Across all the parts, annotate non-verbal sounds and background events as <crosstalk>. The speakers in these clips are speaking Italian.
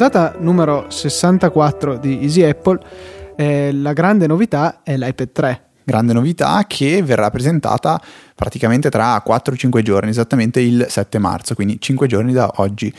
Puntata numero 64 di Easy Apple, eh, la grande novità è l'iPad 3. Grande novità che verrà presentata praticamente tra 4-5 giorni, esattamente il 7 marzo, quindi 5 giorni da oggi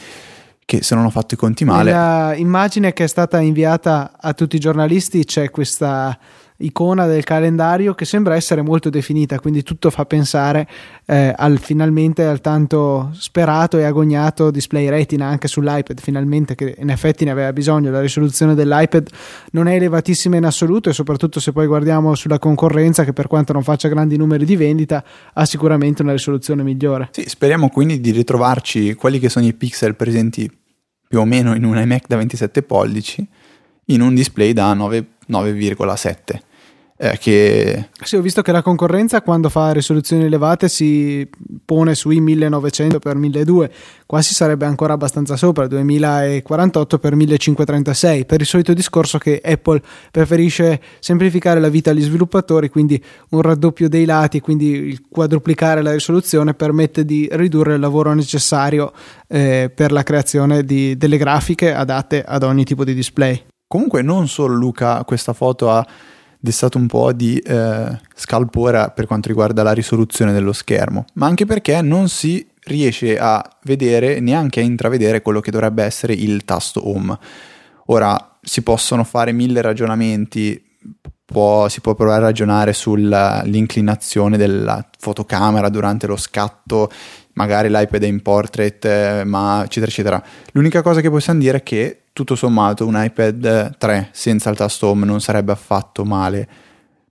che se non ho fatto i conti male. Nella immagine che è stata inviata a tutti i giornalisti c'è questa icona del calendario che sembra essere molto definita, quindi tutto fa pensare eh, al finalmente al tanto sperato e agognato display retina anche sull'iPad, finalmente che in effetti ne aveva bisogno, la risoluzione dell'iPad non è elevatissima in assoluto e soprattutto se poi guardiamo sulla concorrenza che per quanto non faccia grandi numeri di vendita ha sicuramente una risoluzione migliore. Sì, speriamo quindi di ritrovarci quelli che sono i pixel presenti più o meno in un iMac da 27 pollici in un display da 9, 9,7 eh, che... Sì, ho visto che la concorrenza quando fa risoluzioni elevate si pone sui 1900 x 1200, qua si sarebbe ancora abbastanza sopra, 2048 x 1536, per il solito discorso che Apple preferisce semplificare la vita agli sviluppatori, quindi un raddoppio dei lati, quindi il quadruplicare la risoluzione permette di ridurre il lavoro necessario eh, per la creazione di, delle grafiche adatte ad ogni tipo di display. Comunque non solo Luca questa foto ha destato un po' di eh, scalpore per quanto riguarda la risoluzione dello schermo, ma anche perché non si riesce a vedere, neanche a intravedere quello che dovrebbe essere il tasto home. Ora si possono fare mille ragionamenti, può, si può provare a ragionare sull'inclinazione della fotocamera durante lo scatto, magari l'iPad è in portrait, eh, ma eccetera eccetera. L'unica cosa che possiamo dire è che tutto sommato un iPad 3 senza il tasto home non sarebbe affatto male,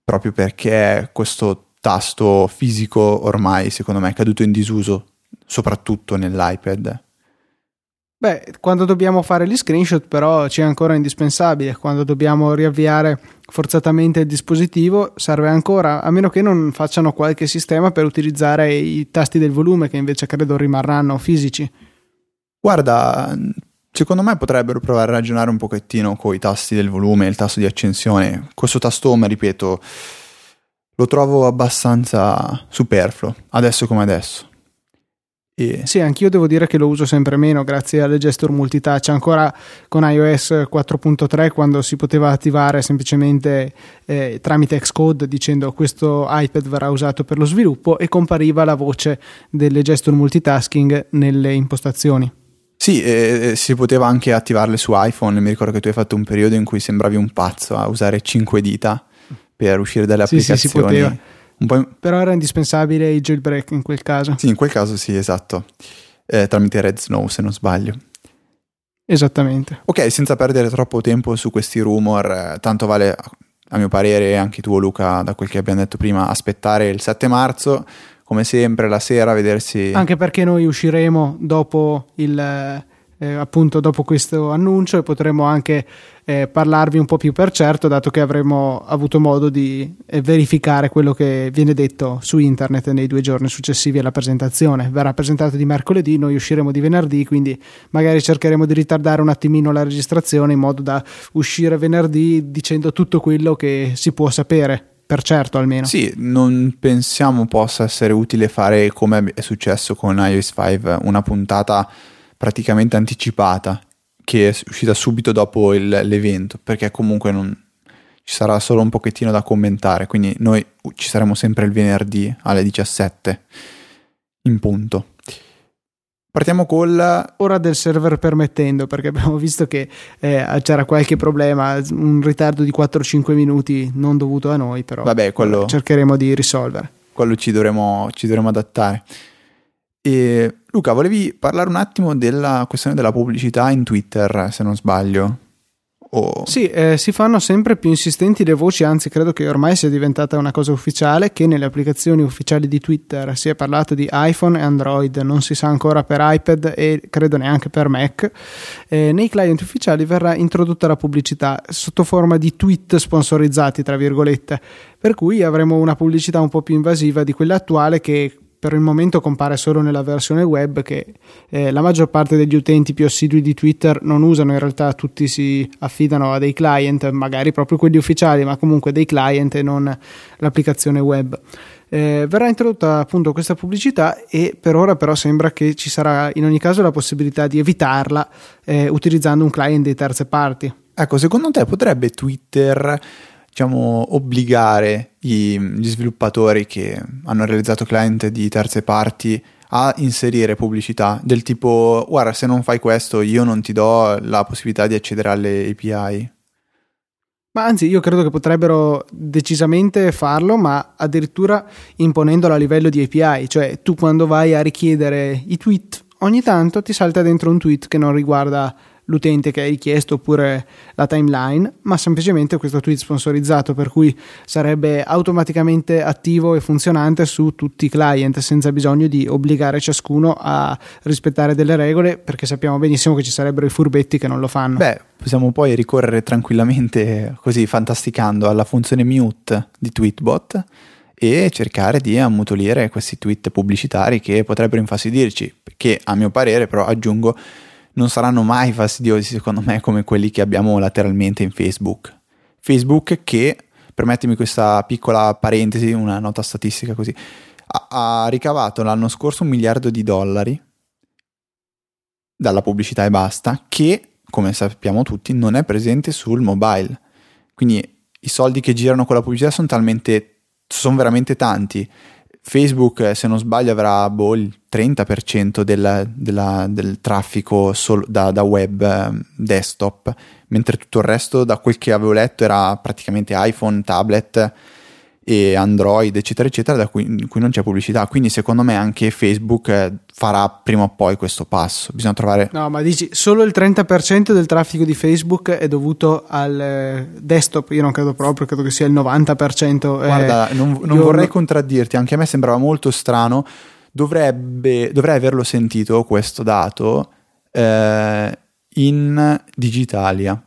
proprio perché questo tasto fisico ormai secondo me è caduto in disuso, soprattutto nell'iPad. Beh, quando dobbiamo fare gli screenshot però ci è ancora indispensabile, quando dobbiamo riavviare forzatamente il dispositivo serve ancora, a meno che non facciano qualche sistema per utilizzare i tasti del volume che invece credo rimarranno fisici. Guarda, Secondo me potrebbero provare a ragionare un pochettino con i tasti del volume il tasto di accensione. Questo tasto home, ripeto, lo trovo abbastanza superfluo, adesso come adesso. E... Sì, anch'io devo dire che lo uso sempre meno grazie alle gesture multitouch. Ancora con iOS 4.3, quando si poteva attivare semplicemente eh, tramite Xcode dicendo questo iPad verrà usato per lo sviluppo e compariva la voce delle gesture multitasking nelle impostazioni. Sì, eh, si poteva anche attivarle su iPhone. Mi ricordo che tu hai fatto un periodo in cui sembravi un pazzo a usare 5 dita per uscire dalle sì, applicazioni. Sì, si poteva. In... Però era indispensabile il jailbreak in quel caso. Sì, in quel caso sì, esatto. Eh, tramite Red Snow, se non sbaglio. Esattamente. Ok, senza perdere troppo tempo su questi rumor, eh, tanto vale, a mio parere, anche tu Luca, da quel che abbiamo detto prima, aspettare il 7 marzo come sempre la sera a vedersi. Anche perché noi usciremo dopo il. Eh, appunto dopo questo annuncio e potremo anche eh, parlarvi un po' più per certo dato che avremo avuto modo di eh, verificare quello che viene detto su internet nei due giorni successivi alla presentazione verrà presentato di mercoledì noi usciremo di venerdì quindi magari cercheremo di ritardare un attimino la registrazione in modo da uscire venerdì dicendo tutto quello che si può sapere per certo almeno. Sì, non pensiamo possa essere utile fare come è successo con iOS 5, una puntata praticamente anticipata che è uscita subito dopo il, l'evento, perché comunque non, ci sarà solo un pochettino da commentare, quindi noi ci saremo sempre il venerdì alle 17 in punto. Partiamo col... Ora del server permettendo, perché abbiamo visto che eh, c'era qualche problema, un ritardo di 4-5 minuti non dovuto a noi, però Vabbè, quello... cercheremo di risolvere. Quello ci dovremo, ci dovremo adattare. E Luca, volevi parlare un attimo della questione della pubblicità in Twitter, se non sbaglio? O... Sì, eh, si fanno sempre più insistenti le voci, anzi credo che ormai sia diventata una cosa ufficiale che nelle applicazioni ufficiali di Twitter si è parlato di iPhone e Android, non si sa ancora per iPad e credo neanche per Mac. Eh, nei client ufficiali verrà introdotta la pubblicità sotto forma di tweet sponsorizzati, tra virgolette, per cui avremo una pubblicità un po' più invasiva di quella attuale che per il momento compare solo nella versione web che eh, la maggior parte degli utenti più assidui di Twitter non usano, in realtà tutti si affidano a dei client, magari proprio quelli ufficiali, ma comunque dei client e non l'applicazione web. Eh, verrà introdotta appunto questa pubblicità e per ora però sembra che ci sarà in ogni caso la possibilità di evitarla eh, utilizzando un client di terze parti. Ecco, secondo te potrebbe Twitter diciamo, obbligare gli, gli sviluppatori che hanno realizzato client di terze parti a inserire pubblicità del tipo guarda se non fai questo io non ti do la possibilità di accedere alle API ma anzi io credo che potrebbero decisamente farlo ma addirittura imponendolo a livello di API cioè tu quando vai a richiedere i tweet ogni tanto ti salta dentro un tweet che non riguarda l'utente che hai richiesto oppure la timeline, ma semplicemente questo tweet sponsorizzato, per cui sarebbe automaticamente attivo e funzionante su tutti i client senza bisogno di obbligare ciascuno a rispettare delle regole, perché sappiamo benissimo che ci sarebbero i furbetti che non lo fanno. Beh, possiamo poi ricorrere tranquillamente, così fantasticando, alla funzione mute di Tweetbot e cercare di ammutolire questi tweet pubblicitari che potrebbero infastidirci, che a mio parere però aggiungo non saranno mai fastidiosi secondo me come quelli che abbiamo lateralmente in Facebook. Facebook che, permettimi questa piccola parentesi, una nota statistica così, ha, ha ricavato l'anno scorso un miliardo di dollari dalla pubblicità e basta, che, come sappiamo tutti, non è presente sul mobile. Quindi i soldi che girano con la pubblicità sono talmente, sono veramente tanti Facebook, se non sbaglio, avrà boh, il 30% della, della, del traffico sol, da, da, web ehm, desktop, mentre tutto il resto, da quel che avevo letto, era praticamente iPhone, tablet e Android, eccetera, eccetera, da cui, in cui non c'è pubblicità. Quindi, secondo me, anche Facebook eh, farà prima o poi questo passo. Bisogna trovare. No, ma dici solo il 30% del traffico di Facebook è dovuto al eh, desktop. Io non credo proprio, credo che sia il 90%. Eh, Guarda, non, non vorrei contraddirti, anche a me sembrava molto strano. Dovrebbe, dovrei averlo sentito questo dato eh, in Digitalia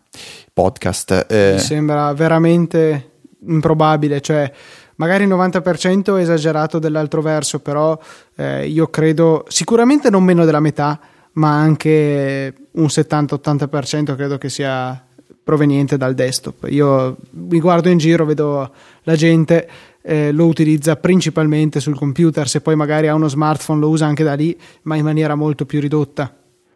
podcast. Eh. Mi sembra veramente improbabile, cioè magari il 90% è esagerato dell'altro verso, però eh, io credo sicuramente non meno della metà, ma anche un 70-80% credo che sia proveniente dal desktop. Io mi guardo in giro, vedo la gente eh, lo utilizza principalmente sul computer, se poi magari ha uno smartphone lo usa anche da lì, ma in maniera molto più ridotta.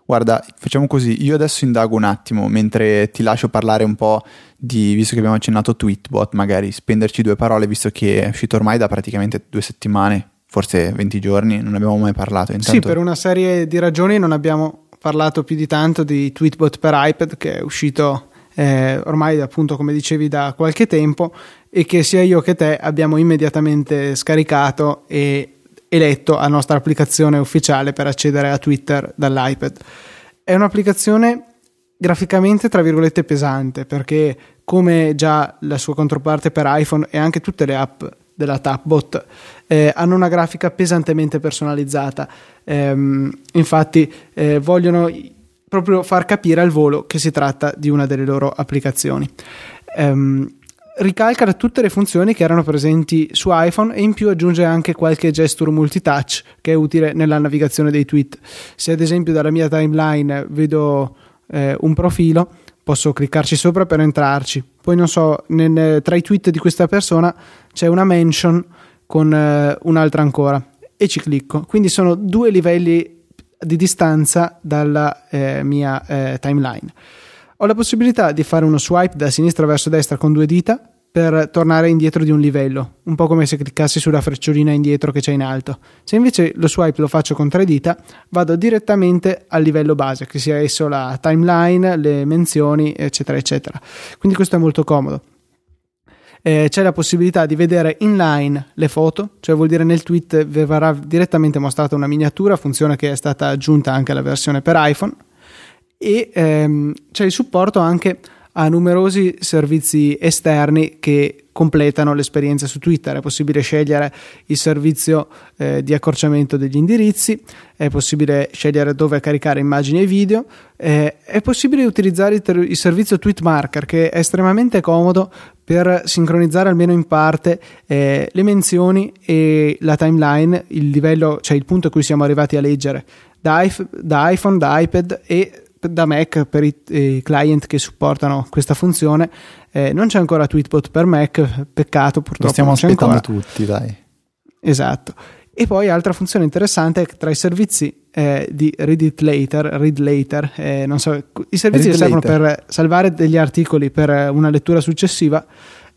Guarda, facciamo così, io adesso indago un attimo mentre ti lascio parlare un po' di, visto che abbiamo accennato Tweetbot, magari spenderci due parole, visto che è uscito ormai da praticamente due settimane, forse 20 giorni, non abbiamo mai parlato. Intanto... Sì, per una serie di ragioni non abbiamo parlato più di tanto di Tweetbot per iPad che è uscito eh, ormai appunto come dicevi da qualche tempo e che sia io che te abbiamo immediatamente scaricato e eletto a nostra applicazione ufficiale per accedere a Twitter dall'iPad. È un'applicazione graficamente tra virgolette pesante perché come già la sua controparte per iPhone e anche tutte le app della Tapbot eh, hanno una grafica pesantemente personalizzata ehm, infatti eh, vogliono proprio far capire al volo che si tratta di una delle loro applicazioni ehm, ricalca tutte le funzioni che erano presenti su iPhone e in più aggiunge anche qualche gesture multitouch che è utile nella navigazione dei tweet. Se ad esempio dalla mia timeline vedo eh, un profilo, posso cliccarci sopra per entrarci. Poi non so, nel, tra i tweet di questa persona c'è una mention con eh, un'altra ancora e ci clicco. Quindi sono due livelli di distanza dalla eh, mia eh, timeline. Ho la possibilità di fare uno swipe da sinistra verso destra con due dita per tornare indietro di un livello, un po' come se cliccassi sulla frecciolina indietro che c'è in alto. Se invece lo swipe lo faccio con tre dita, vado direttamente al livello base, che sia esso la timeline, le menzioni, eccetera, eccetera. Quindi questo è molto comodo. Eh, c'è la possibilità di vedere inline le foto, cioè vuol dire nel tweet verrà direttamente mostrata una miniatura, funzione che è stata aggiunta anche alla versione per iPhone e ehm, c'è il supporto anche a numerosi servizi esterni che completano l'esperienza su Twitter. È possibile scegliere il servizio eh, di accorciamento degli indirizzi, è possibile scegliere dove caricare immagini e video, eh, è possibile utilizzare il, ter- il servizio Tweetmarker che è estremamente comodo per sincronizzare almeno in parte eh, le menzioni e la timeline, il livello, cioè il punto a cui siamo arrivati a leggere da, iP- da iPhone, da iPad e da Mac per i, i, client che supportano questa funzione. Eh, non c'è ancora Tweetbot per Mac, peccato purtroppo. Lo stiamo aspettando ancora. tutti, dai. Esatto. E poi altra funzione interessante tra i servizi eh, di Read It Later, Read Later, eh, non so, i servizi che servono per salvare degli articoli per una lettura successiva,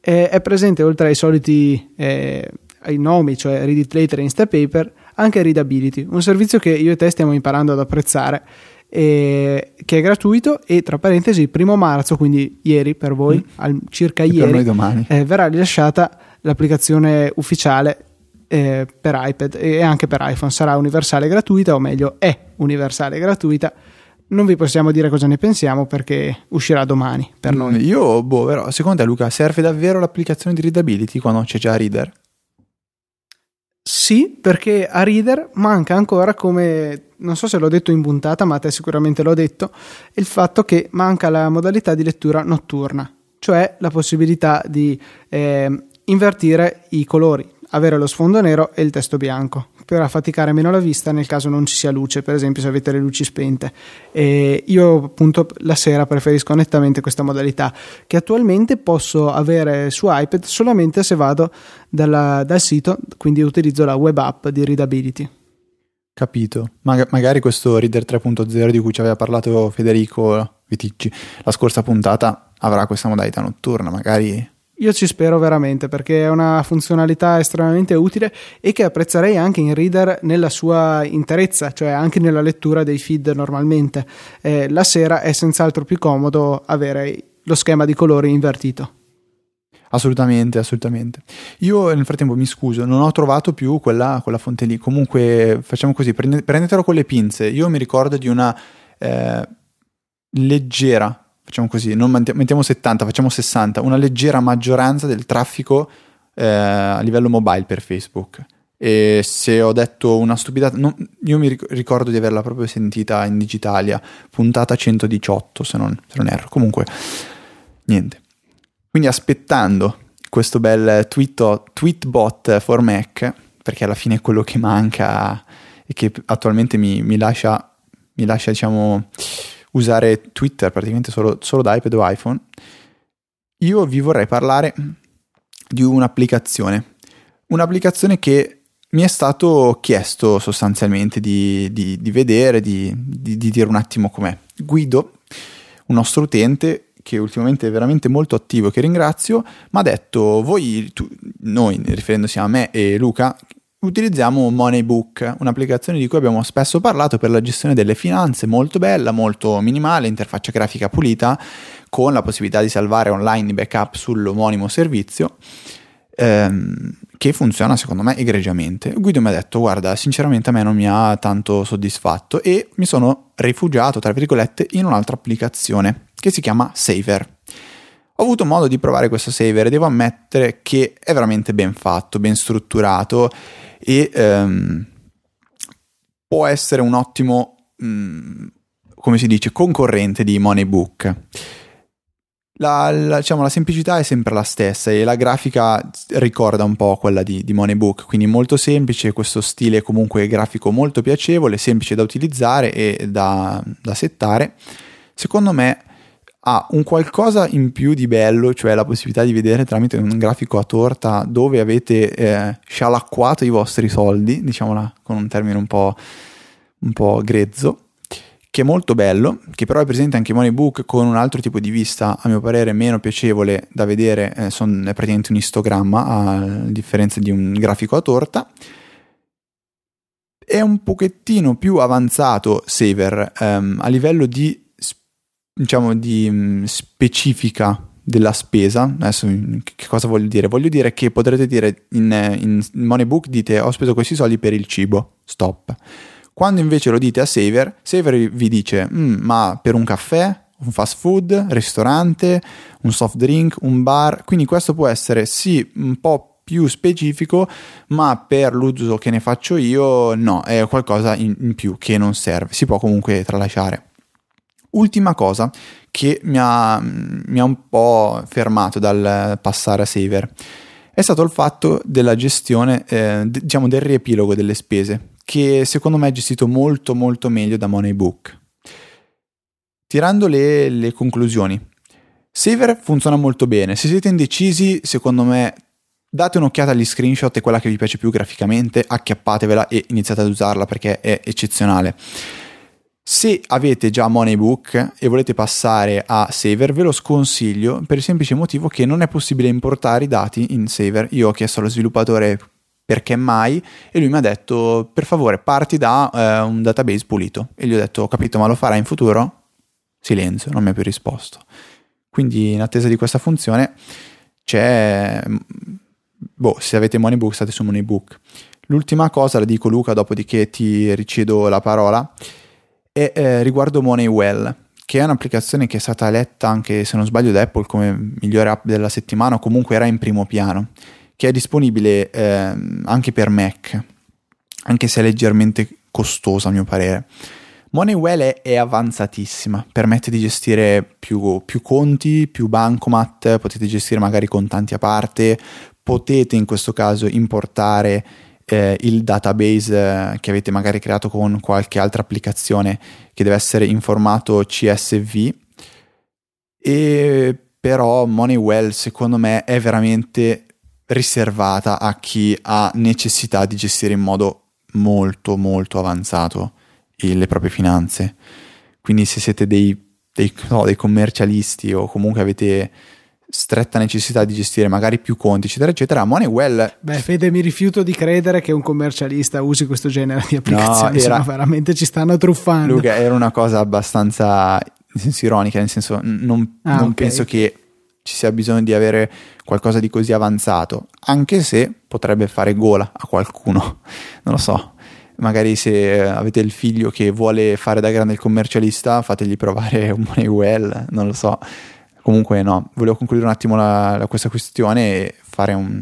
eh, è presente oltre ai soliti eh, ai nomi, cioè Read It Later e Instapaper, anche Readability, un servizio che io e te stiamo imparando ad apprezzare eh, che è gratuito e tra parentesi il primo marzo, quindi ieri per voi, mm. al, circa e ieri, eh, verrà rilasciata l'applicazione ufficiale eh, per iPad e anche per iPhone. Sarà universale gratuita, o meglio è universale gratuita. Non vi possiamo dire cosa ne pensiamo perché uscirà domani per noi. Io, boh, però, secondo te Luca, serve davvero l'applicazione di Readability quando c'è già Reader? Sì, perché a Reader manca ancora come non so se l'ho detto in puntata, ma te sicuramente l'ho detto, il fatto che manca la modalità di lettura notturna, cioè la possibilità di eh, invertire i colori, avere lo sfondo nero e il testo bianco per affaticare meno la vista nel caso non ci sia luce, per esempio se avete le luci spente. E io appunto la sera preferisco nettamente questa modalità che attualmente posso avere su iPad solamente se vado dalla, dal sito, quindi utilizzo la web app di Readability. Capito. Mag- magari questo Reader 3.0 di cui ci aveva parlato Federico Viticci la scorsa puntata avrà questa modalità notturna, magari io ci spero veramente perché è una funzionalità estremamente utile e che apprezzerei anche in Reader nella sua interezza, cioè anche nella lettura dei feed normalmente. Eh, la sera è senz'altro più comodo avere lo schema di colori invertito. Assolutamente, assolutamente. Io nel frattempo mi scuso, non ho trovato più quella, quella fonte lì. Comunque facciamo così, prendetelo con le pinze. Io mi ricordo di una eh, leggera facciamo così, non mettiamo 70, facciamo 60, una leggera maggioranza del traffico eh, a livello mobile per Facebook. E se ho detto una stupidata, no, io mi ricordo di averla proprio sentita in Digitalia, puntata 118 se non, se non erro. Comunque, niente. Quindi aspettando questo bel tweet, tweetbot for Mac, perché alla fine è quello che manca e che attualmente mi, mi lascia, mi lascia diciamo usare Twitter praticamente solo, solo da iPad o iPhone, io vi vorrei parlare di un'applicazione. Un'applicazione che mi è stato chiesto sostanzialmente di, di, di vedere, di, di, dire un attimo com'è. Guido, un nostro utente che ultimamente è veramente molto attivo, che ringrazio, mi ha detto, voi, tu, noi, riferendosi a me e Luca, utilizziamo Moneybook, un'applicazione di cui abbiamo spesso parlato per la gestione delle finanze, molto bella, molto minimale, interfaccia grafica pulita, con la possibilità di salvare online i backup sull'omonimo servizio, ehm, che funziona secondo me egregiamente. Guido mi ha detto, guarda, sinceramente a me non mi ha tanto soddisfatto e mi sono rifugiato, tra virgolette, in un'altra applicazione che si chiama Saver. Ho avuto modo di provare questo saver e devo ammettere che è veramente ben fatto, ben strutturato e um, può essere un ottimo, um, come si dice, concorrente di Moneybook. La, la, diciamo, la, semplicità è sempre la stessa e la grafica ricorda un po' quella di, di Moneybook, quindi molto semplice, questo stile comunque grafico molto piacevole, semplice da utilizzare e da, da settare. Secondo me ha un qualcosa in più di bello, cioè la possibilità di vedere tramite un grafico a torta dove avete eh, scialacquato i vostri soldi, diciamola con un termine un po', un po' grezzo, che è molto bello, che però è presente anche in Moneybook con un altro tipo di vista, a mio parere meno piacevole da vedere, eh, son, è praticamente un istogramma a differenza di un grafico a torta. È un pochettino più avanzato Saver ehm, a livello di diciamo, di mm, specifica della spesa. Adesso mm, che cosa voglio dire? Voglio dire che potrete dire in, in Moneybook dite ho speso questi soldi per il cibo, stop. Quando invece lo dite a Saver, Saver vi dice mm, ma per un caffè un fast food, ristorante, un soft drink, un bar, quindi questo può essere sì un po' più specifico, ma per l'uso che ne faccio io no, è qualcosa in, in più che non serve, si può comunque tralasciare. Ultima cosa che mi ha, mi ha un po' fermato dal passare a Saver è stato il fatto della gestione, eh, diciamo del riepilogo delle spese, che secondo me è gestito molto molto meglio da Moneybook. Tirando le, le conclusioni, Saver funziona molto bene, se siete indecisi secondo me date un'occhiata agli screenshot e quella che vi piace più graficamente, acchiappatevela e iniziate ad usarla perché è eccezionale. Se avete già Moneybook e volete passare a Saver, ve lo sconsiglio per il semplice motivo che non è possibile importare i dati in Saver. Io ho chiesto allo sviluppatore perché mai e lui mi ha detto per favore parti da eh, un database pulito e gli ho detto ho capito ma lo farà in futuro? Silenzio, non mi ha più risposto. Quindi in attesa di questa funzione c'è... Boh, se avete Moneybook state su Moneybook. L'ultima cosa la dico Luca, dopodiché ti ricedo la parola e eh, riguardo Moneywell, che è un'applicazione che è stata eletta anche se non sbaglio da Apple come migliore app della settimana o comunque era in primo piano, che è disponibile eh, anche per Mac, anche se è leggermente costosa a mio parere. Moneywell è, è avanzatissima, permette di gestire più, più, conti, più bancomat, potete gestire magari contanti a parte, potete in questo caso importare eh, il database eh, che avete magari creato con qualche altra applicazione che deve essere in formato CSV e però Moneywell secondo me è veramente riservata a chi ha necessità di gestire in modo molto molto avanzato le proprie finanze. Quindi se siete dei, dei, no, dei commercialisti o comunque avete stretta necessità di gestire magari più conti, eccetera, eccetera. Moneywell. Beh, Fede, mi rifiuto di credere che un commercialista usi questo genere di applicazioni. No, era... Veramente ci stanno truffando. Luca, era una cosa abbastanza nel senso ironica, nel senso non, ah, non okay. penso che ci sia bisogno di avere qualcosa di così avanzato, anche se potrebbe fare gola a qualcuno, <laughs> non lo so. Magari se avete il figlio che vuole fare da grande il commercialista, fategli provare un Moneywell, non lo so Comunque no, volevo concludere un attimo la, la, questa questione e fare un,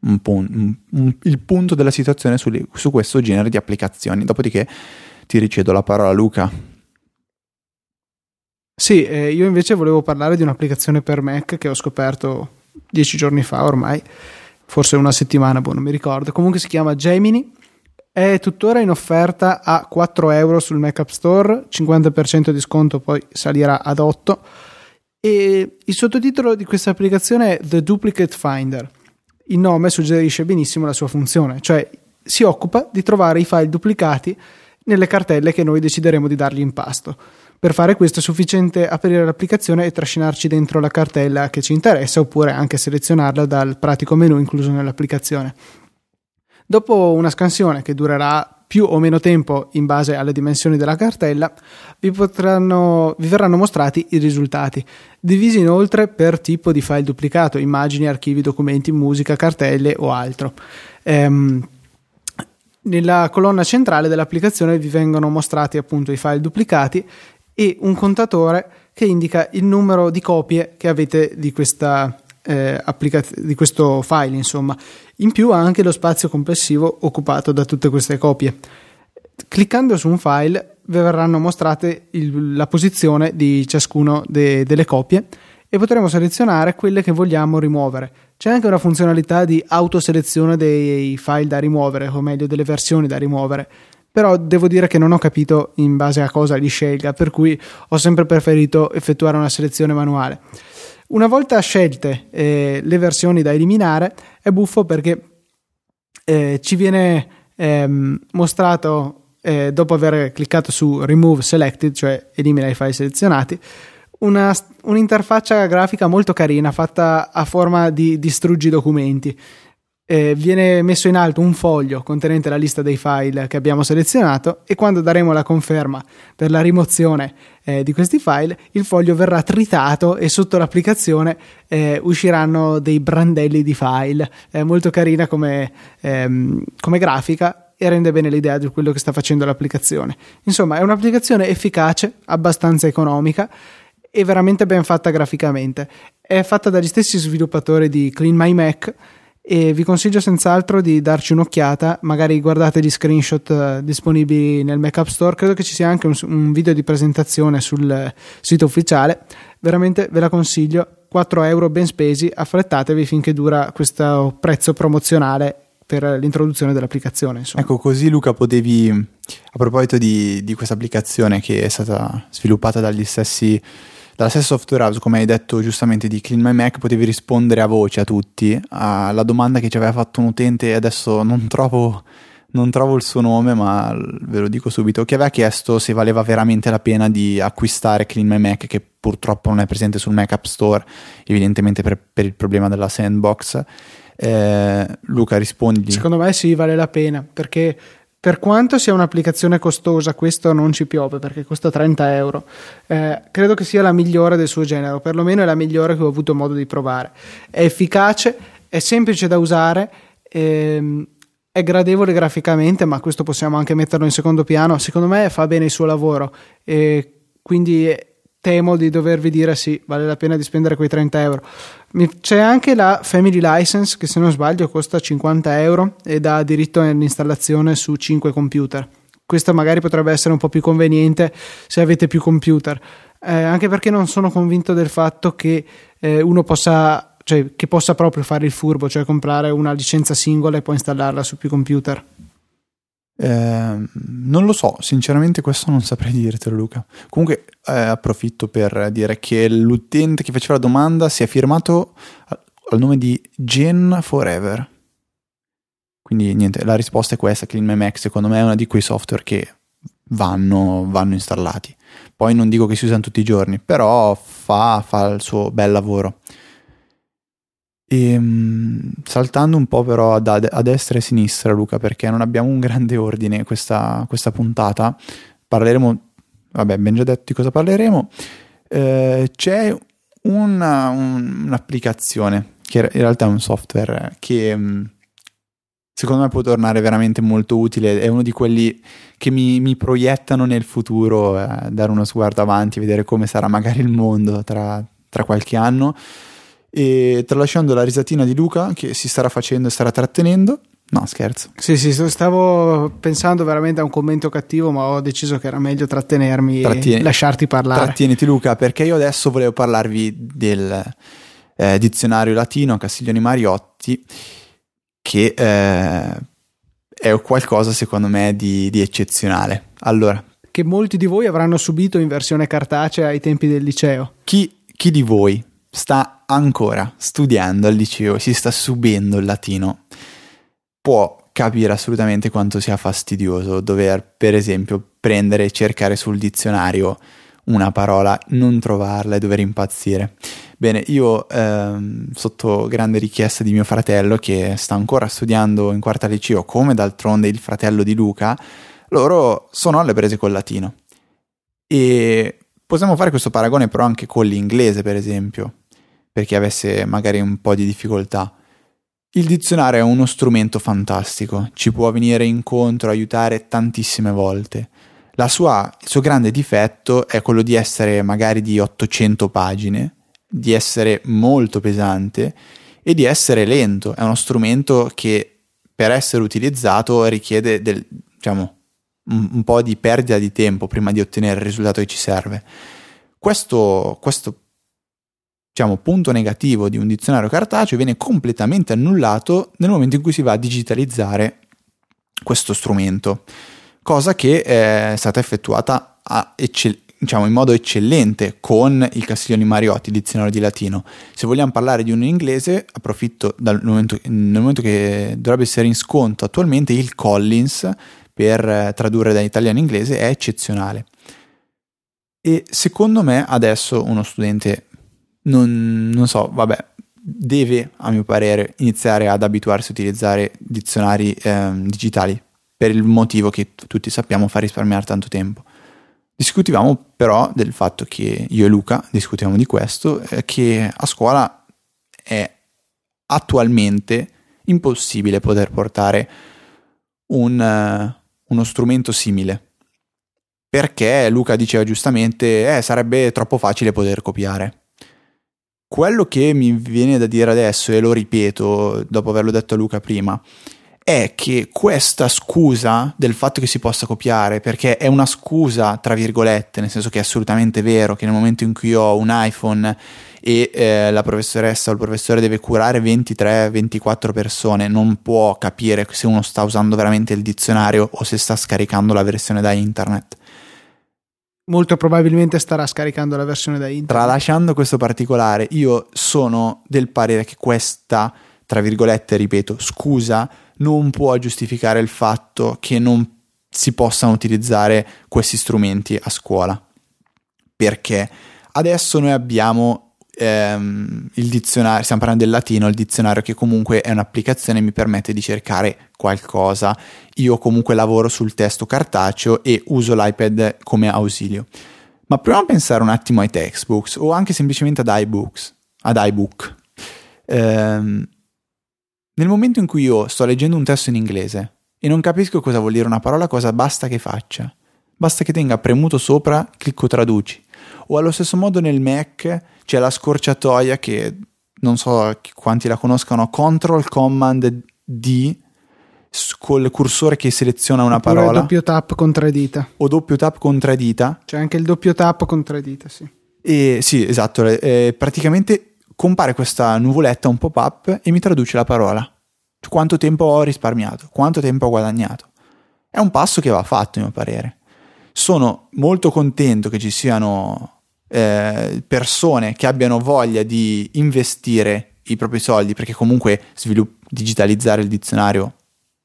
un pun, un, il punto della situazione su, su questo genere di applicazioni. Dopodiché ti ricedo la parola Luca. Sì, eh, io invece volevo parlare di un'applicazione per Mac che ho scoperto dieci giorni fa ormai, forse una settimana, boh, non mi ricordo. Comunque si chiama Gemini, è tuttora in offerta a 4 euro sul Mac App Store, 50% di sconto poi salirà ad 8 e il sottotitolo di questa applicazione è The Duplicate Finder. Il nome suggerisce benissimo la sua funzione, cioè si occupa di trovare i file duplicati nelle cartelle che noi decideremo di dargli in pasto. Per fare questo è sufficiente aprire l'applicazione e trascinarci dentro la cartella che ci interessa oppure anche selezionarla dal pratico menu incluso nell'applicazione. Dopo una scansione che durerà più o meno tempo in base alle dimensioni della cartella, vi, potranno, vi verranno mostrati i risultati, divisi inoltre per tipo di file duplicato, immagini, archivi, documenti, musica, cartelle o altro. Ehm, nella colonna centrale dell'applicazione vi vengono mostrati appunto i file duplicati e un contatore che indica il numero di copie che avete di questa eh, applicaz- di questo file, insomma. In più ha anche lo spazio complessivo occupato da tutte queste copie. Cliccando su un file vi verranno mostrate il, la posizione di ciascuno de- delle copie e potremo selezionare quelle che vogliamo rimuovere. C'è anche una funzionalità di autoselezione dei file da rimuovere, o meglio delle versioni da rimuovere. Però devo dire che non ho capito in base a cosa li scelga, per cui ho sempre preferito effettuare una selezione manuale. Una volta scelte eh, le versioni da eliminare, è buffo perché eh, ci viene ehm, mostrato, eh, dopo aver cliccato su Remove Selected, cioè elimina i file selezionati, una, un'interfaccia grafica molto carina fatta a forma di distruggi documenti eh, viene messo in alto un foglio contenente la lista dei file che abbiamo selezionato e quando daremo la conferma per la rimozione eh, di questi file il foglio verrà tritato e sotto l'applicazione eh, usciranno dei brandelli di file è molto carina come, ehm, come grafica e rende bene l'idea di quello che sta facendo l'applicazione insomma è un'applicazione efficace abbastanza economica e veramente ben fatta graficamente. È fatta dagli stessi sviluppatori di Clean My Mac e vi consiglio senz'altro di darci un'occhiata, magari guardate gli screenshot uh, disponibili nel Mac App Store, credo che ci sia anche un, un video di presentazione sul uh, sito ufficiale, veramente ve la consiglio, 4 euro ben spesi, affrettatevi finché dura questo prezzo promozionale per l'introduzione dell'applicazione. Insomma. Ecco, così Luca potevi, a proposito di, di questa applicazione che è stata sviluppata dagli stessi dalla stessa software house, come hai detto giustamente di Clean My Mac, potevi rispondere a voce a tutti alla domanda che ci aveva fatto un utente adesso non trovo, non trovo il suo nome, ma ve lo dico subito, che aveva chiesto se valeva veramente la pena di acquistare Clean My Mac, che purtroppo non è presente sul Mac App Store, evidentemente per, per il problema della sandbox. Eh, Luca, rispondi. Secondo me sì, vale la pena, perché per quanto sia un'applicazione costosa, questo non ci piove perché costa 30 euro. Eh, credo che sia la migliore del suo genere, o perlomeno è la migliore che ho avuto modo di provare. È efficace, è semplice da usare, ehm, è gradevole graficamente, ma questo possiamo anche metterlo in secondo piano. Secondo me fa bene il suo lavoro. E quindi temo di dovervi dire sì, vale la pena di spendere quei 30 euro. C'è anche la Family License che se non sbaglio costa 50 euro e dà diritto all'installazione su 5 computer. Questo magari potrebbe essere un po' più conveniente se avete più computer, eh, anche perché non sono convinto del fatto che eh, uno possa, cioè, che possa proprio fare il furbo, cioè comprare una licenza singola e poi installarla su più computer. Eh, non lo so, sinceramente questo non saprei dirtelo Luca. Comunque eh, approfitto per dire che l'utente che faceva la domanda si è firmato al nome di Gen Forever. Quindi niente, la risposta è questa, Clean My Mac secondo me è uno di quei software che vanno, vanno installati. Poi non dico che si usano tutti i giorni, però fa, fa il suo bel lavoro. E, ehm, saltando un po' però a, a, destra e a sinistra, Luca, perché non abbiamo un grande ordine questa, questa puntata, parleremo, vabbè, ben già detto di cosa parleremo. Eh, c'è una, un, un'applicazione che in realtà è un software che mm, secondo me può tornare veramente molto utile. È uno di quelli che mi, mi proiettano nel futuro, eh, dare uno sguardo avanti, vedere come sarà magari il mondo tra, tra qualche anno e tralasciando la risatina di Luca che si starà facendo e starà trattenendo. No, scherzo. Sì, sì, stavo pensando veramente a un commento cattivo, ma ho deciso che era meglio trattenermi Trattieni, e lasciarti parlare. Trattieniti Luca, perché io adesso volevo parlarvi del eh, dizionario latino Castiglioni Mariotti, che eh, è qualcosa secondo me di, di eccezionale. Allora, che molti di voi avranno subito in versione cartacea ai tempi del liceo. Chi, chi di voi sta ancora studiando al liceo si sta subendo il latino, può capire assolutamente quanto sia fastidioso dover, per esempio, prendere e cercare sul dizionario una parola, non trovarla e dover impazzire. Bene, io ehm, sotto grande richiesta di mio fratello che sta ancora studiando in quarta liceo, come d'altronde il fratello di Luca, loro sono alle prese col latino. E possiamo fare questo paragone però anche con l'inglese, per esempio per chi avesse magari un po' di difficoltà. Il dizionario è uno strumento fantastico, ci può venire incontro, aiutare tantissime volte. Sua, il suo grande difetto è quello di essere magari di 800 pagine, di essere molto pesante e di essere lento. È uno strumento che per essere utilizzato richiede del, diciamo, un, un, po' di perdita di tempo prima di ottenere il risultato che ci serve. Questo, questo diciamo, punto negativo di un dizionario cartaceo viene completamente annullato nel momento in cui si va a digitalizzare questo strumento, cosa che è stata effettuata eccell- diciamo, in modo eccellente con il Castiglioni Mariotti, dizionario di latino. Se vogliamo parlare di in inglese, approfitto dal momento, nel momento che dovrebbe essere in sconto attualmente, il Collins per tradurre da italiano in inglese è eccezionale. E secondo me adesso uno studente non, non so, vabbè, deve, a mio parere, iniziare ad abituarsi a utilizzare dizionari eh, digitali per il motivo che tutti sappiamo fa risparmiare tanto tempo. Discutivamo però del fatto che io e Luca discutiamo di questo, eh, che a scuola è attualmente impossibile poter portare un, uh, uno strumento simile. perché Luca diceva giustamente eh, sarebbe troppo facile poter copiare. Quello che mi viene da dire adesso, e lo ripeto dopo averlo detto a Luca prima, è che questa scusa del fatto che si possa copiare, perché è una scusa tra virgolette, nel senso che è assolutamente vero che nel momento in cui ho un iPhone e eh, la professoressa o il professore deve curare 23-24 persone, non può capire se uno sta usando veramente il dizionario o se sta scaricando la versione da internet molto probabilmente starà scaricando la versione da internet. Tralasciando questo particolare, io sono del parere che questa, tra virgolette, ripeto, scusa non può giustificare il fatto che non si possano utilizzare questi strumenti a scuola. Perché adesso noi abbiamo ehm, il dizionario, stiamo parlando del latino, il dizionario che comunque è un'applicazione mi permette di cercare qualcosa. Io comunque lavoro sul testo cartaceo e uso l'iPad come ausilio. Ma proviamo a pensare un attimo ai textbooks o anche semplicemente ad iBooks, ad iBook. Ehm, nel momento in cui io sto leggendo un testo in inglese e non capisco cosa vuol dire una parola, cosa basta che faccia? Basta che tenga premuto sopra, clicco traduci. O allo stesso modo nel Mac c'è la scorciatoia che non so quanti la conoscano, Control Command D col cursore che seleziona una Oppure parola. doppio tap con tre dita. O doppio tap con tre dita. C'è anche il doppio tap con tre dita, sì. E sì, esatto, eh, praticamente compare questa nuvoletta, un pop-up e mi traduce la parola. Quanto tempo ho risparmiato, quanto tempo ho guadagnato. È un passo che va fatto, a mio parere. Sono molto contento che ci siano eh, persone che abbiano voglia di investire i propri soldi, perché comunque svilupp- digitalizzare il dizionario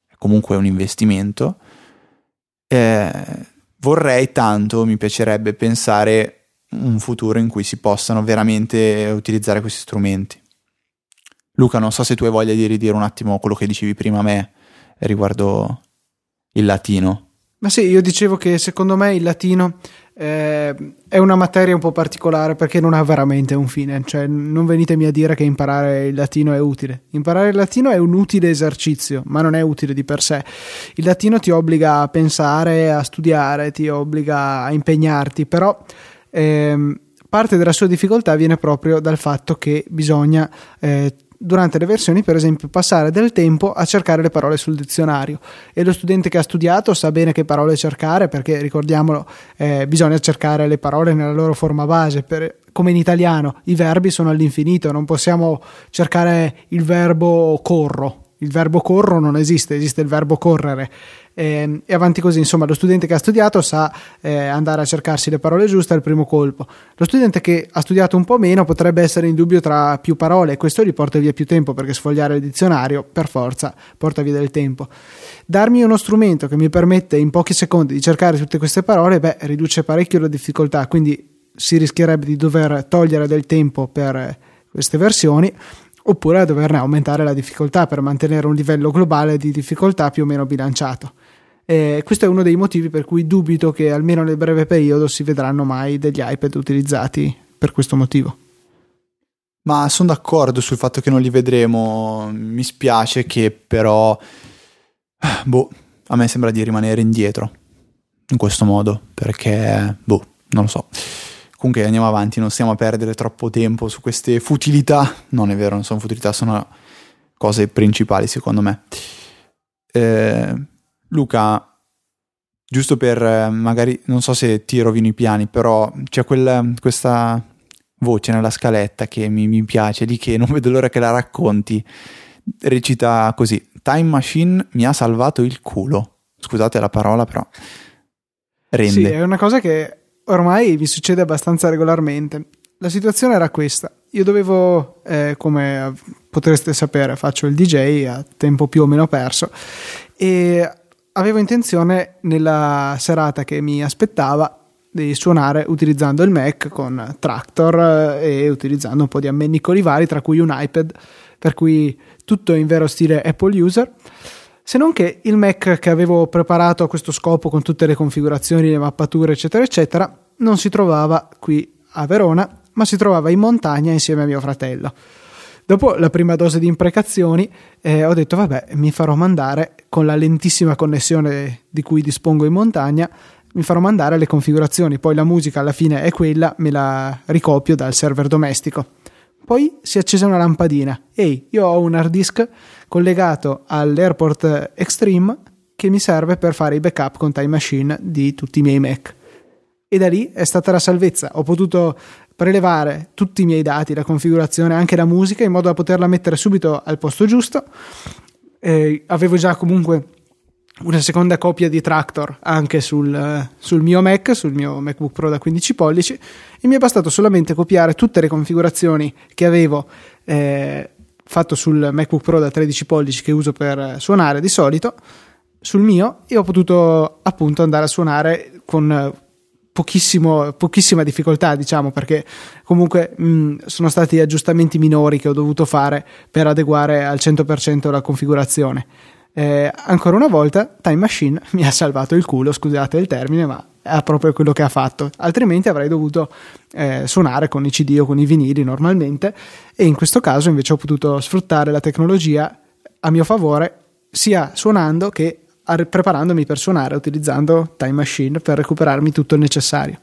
è comunque un investimento, eh, vorrei tanto, mi piacerebbe pensare un futuro in cui si possano veramente utilizzare questi strumenti. Luca, non so se tu hai voglia di ridire un attimo quello che dicevi prima a me riguardo il latino. Ma sì, io dicevo che secondo me il latino eh, è una materia un po' particolare perché non ha veramente un fine, cioè non venitemi a dire che imparare il latino è utile. Imparare il latino è un utile esercizio, ma non è utile di per sé. Il latino ti obbliga a pensare, a studiare, ti obbliga a impegnarti, però ehm, parte della sua difficoltà viene proprio dal fatto che bisogna eh, durante le versioni, per esempio, passare del tempo a cercare le parole sul dizionario. E lo studente che ha studiato sa bene che parole cercare, perché ricordiamolo, eh, bisogna cercare le parole nella loro forma base. Per, come in italiano, i verbi sono all'infinito, non possiamo cercare il verbo corro. Il verbo corro non esiste, esiste il verbo correre eh, e avanti così. Insomma, lo studente che ha studiato sa eh, andare a cercarsi le parole giuste al primo colpo. Lo studente che ha studiato un po' meno potrebbe essere in dubbio tra più parole e questo gli porta via più tempo perché sfogliare il dizionario per forza porta via del tempo. Darmi uno strumento che mi permette in pochi secondi di cercare tutte queste parole, beh, riduce parecchio la difficoltà, quindi si rischierebbe di dover togliere del tempo per queste versioni oppure doverne aumentare la difficoltà per mantenere un livello globale di difficoltà più o meno bilanciato. E questo è uno dei motivi per cui dubito che almeno nel breve periodo si vedranno mai degli iPad utilizzati per questo motivo. Ma sono d'accordo sul fatto che non li vedremo, mi spiace che però, boh, a me sembra di rimanere indietro in questo modo, perché, boh, non lo so. Comunque andiamo avanti, non stiamo a perdere troppo tempo su queste futilità. Non è vero, non sono futilità, sono cose principali secondo me. Eh, Luca, giusto per eh, magari, non so se ti rovino i piani, però c'è quel, questa voce nella scaletta che mi, mi piace, lì che non <laughs> vedo l'ora che la racconti. Recita così: Time Machine mi ha salvato il culo. Scusate la parola, però rende. Sì, è una cosa che ormai mi succede abbastanza regolarmente. La situazione era questa. Io dovevo, eh, come potreste sapere, faccio il DJ a tempo più o meno perso e avevo intenzione nella serata che mi aspettava di suonare utilizzando il Mac con Tractor eh, e utilizzando un po' di ammennicoli vari, tra cui un iPad, per cui tutto in vero stile Apple user se non che il Mac che avevo preparato a questo scopo con tutte le configurazioni, le mappature, eccetera, eccetera, non si trovava qui a Verona, ma si trovava in montagna insieme a mio fratello. Dopo la prima dose di imprecazioni eh, ho detto vabbè mi farò mandare con la lentissima connessione di cui dispongo in montagna mi farò mandare le configurazioni, poi la musica alla fine è quella, me la ricopio dal server domestico. Poi si accese una lampadina. Ehi, io ho un hard disk collegato all'Airport Extreme che mi serve per fare i backup con Time Machine di tutti i miei Mac. E da lì è stata la salvezza. Ho potuto prelevare tutti i miei dati, la configurazione, anche la musica, in modo da poterla mettere subito al posto giusto. Eh, avevo già comunque una seconda copia di Tractor anche sul, sul, mio Mac, sul mio MacBook Pro da 15 pollici e mi è bastato solamente copiare tutte le configurazioni che avevo eh, fatto sul MacBook Pro da 13 pollici che uso per suonare di solito sul mio e ho potuto appunto andare a suonare con pochissima difficoltà diciamo perché comunque mh, sono stati aggiustamenti minori che ho dovuto fare per adeguare al 100% la configurazione eh, ancora una volta Time Machine <laughs> mi ha salvato il culo, scusate il termine, ma è proprio quello che ha fatto. Altrimenti avrei dovuto eh, suonare con i CD o con i vinili normalmente e in questo caso invece ho potuto sfruttare la tecnologia a mio favore sia suonando che preparandomi per suonare utilizzando Time Machine per recuperarmi tutto il necessario.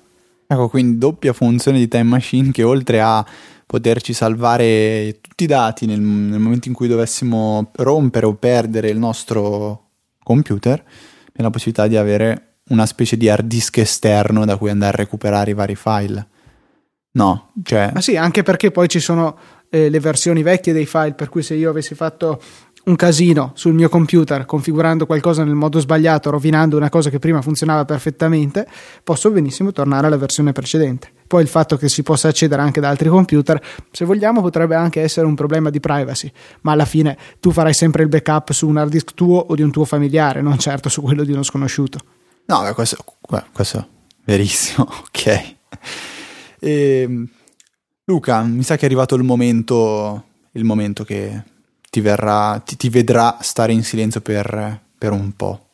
Ecco, quindi doppia funzione di Time Machine che oltre a poterci salvare tutti i dati nel, nel, momento in cui dovessimo rompere o perdere il nostro computer, e la possibilità di avere una specie di hard disk esterno da cui andare a recuperare i vari file. No, cioè... Ma sì, anche perché poi ci sono eh, le versioni vecchie dei file, per cui se io avessi fatto un casino sul mio computer configurando qualcosa nel modo sbagliato, rovinando una cosa che prima funzionava perfettamente, posso benissimo tornare alla versione precedente. Poi il fatto che si possa accedere anche da altri computer, se vogliamo, potrebbe anche essere un problema di privacy, ma alla fine tu farai sempre il backup su un hard disk tuo o di un tuo familiare, non certo su quello di uno sconosciuto. No, questo, questo è verissimo, <laughs> ok. E, ehm, Luca, mi sa che è arrivato il momento, il momento che ti, verrà, ti, ti vedrà stare in silenzio per, per, un po'.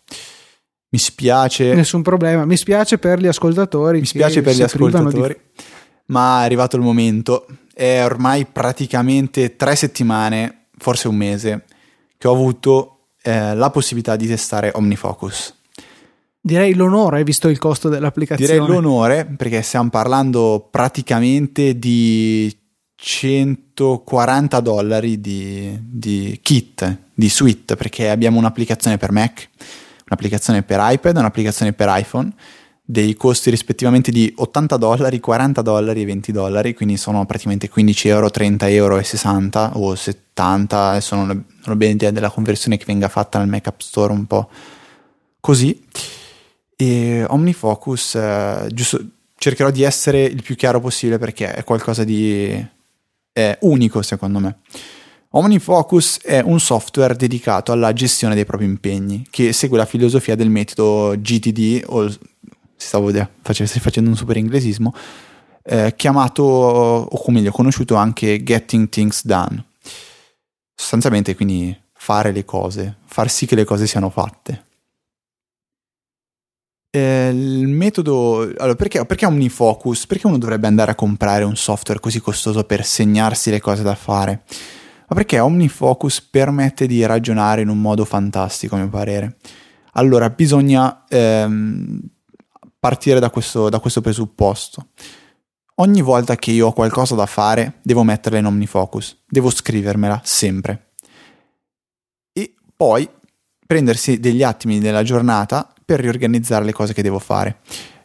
Mi spiace. Nessun problema, mi spiace per gli ascoltatori. Mi spiace per gli ascoltatori, di... ma è arrivato il momento. È ormai praticamente tre settimane, forse un mese, che ho avuto eh, la possibilità di testare OmniFocus. Direi l'onore, visto il costo dell'applicazione. Direi l'onore, perché stiamo parlando praticamente di 140 dollari di, di, kit, di suite, perché abbiamo un'applicazione per Mac, un'applicazione per iPad, un'applicazione per iPhone, dei costi rispettivamente di 80 dollari, 40 dollari e 20 dollari, quindi sono praticamente 15 euro, 30 euro e 60 o 70, adesso non ho, non ho bene idea della conversione che venga fatta nel Mac App Store un po' così. E OmniFocus, eh, giusto, cercherò di essere il più chiaro possibile perché è qualcosa di è unico secondo me. OmniFocus è un software dedicato alla gestione dei propri impegni, che segue la filosofia del metodo GTD, o stavo facendo un super inglesismo, eh, chiamato, o meglio, conosciuto anche Getting Things Done. Sostanzialmente quindi fare le cose, far sì che le cose siano fatte. Eh, il metodo. Allora, perché, perché OmniFocus? Perché uno dovrebbe andare a comprare un software così costoso per segnarsi le cose da fare? Ma perché OmniFocus permette di ragionare in un modo fantastico, a mio parere. Allora, bisogna ehm, partire da questo, da questo presupposto. Ogni volta che io ho qualcosa da fare, devo metterla in OmniFocus, devo scrivermela sempre. E poi prendersi degli attimi nella giornata per riorganizzare le cose che devo fare.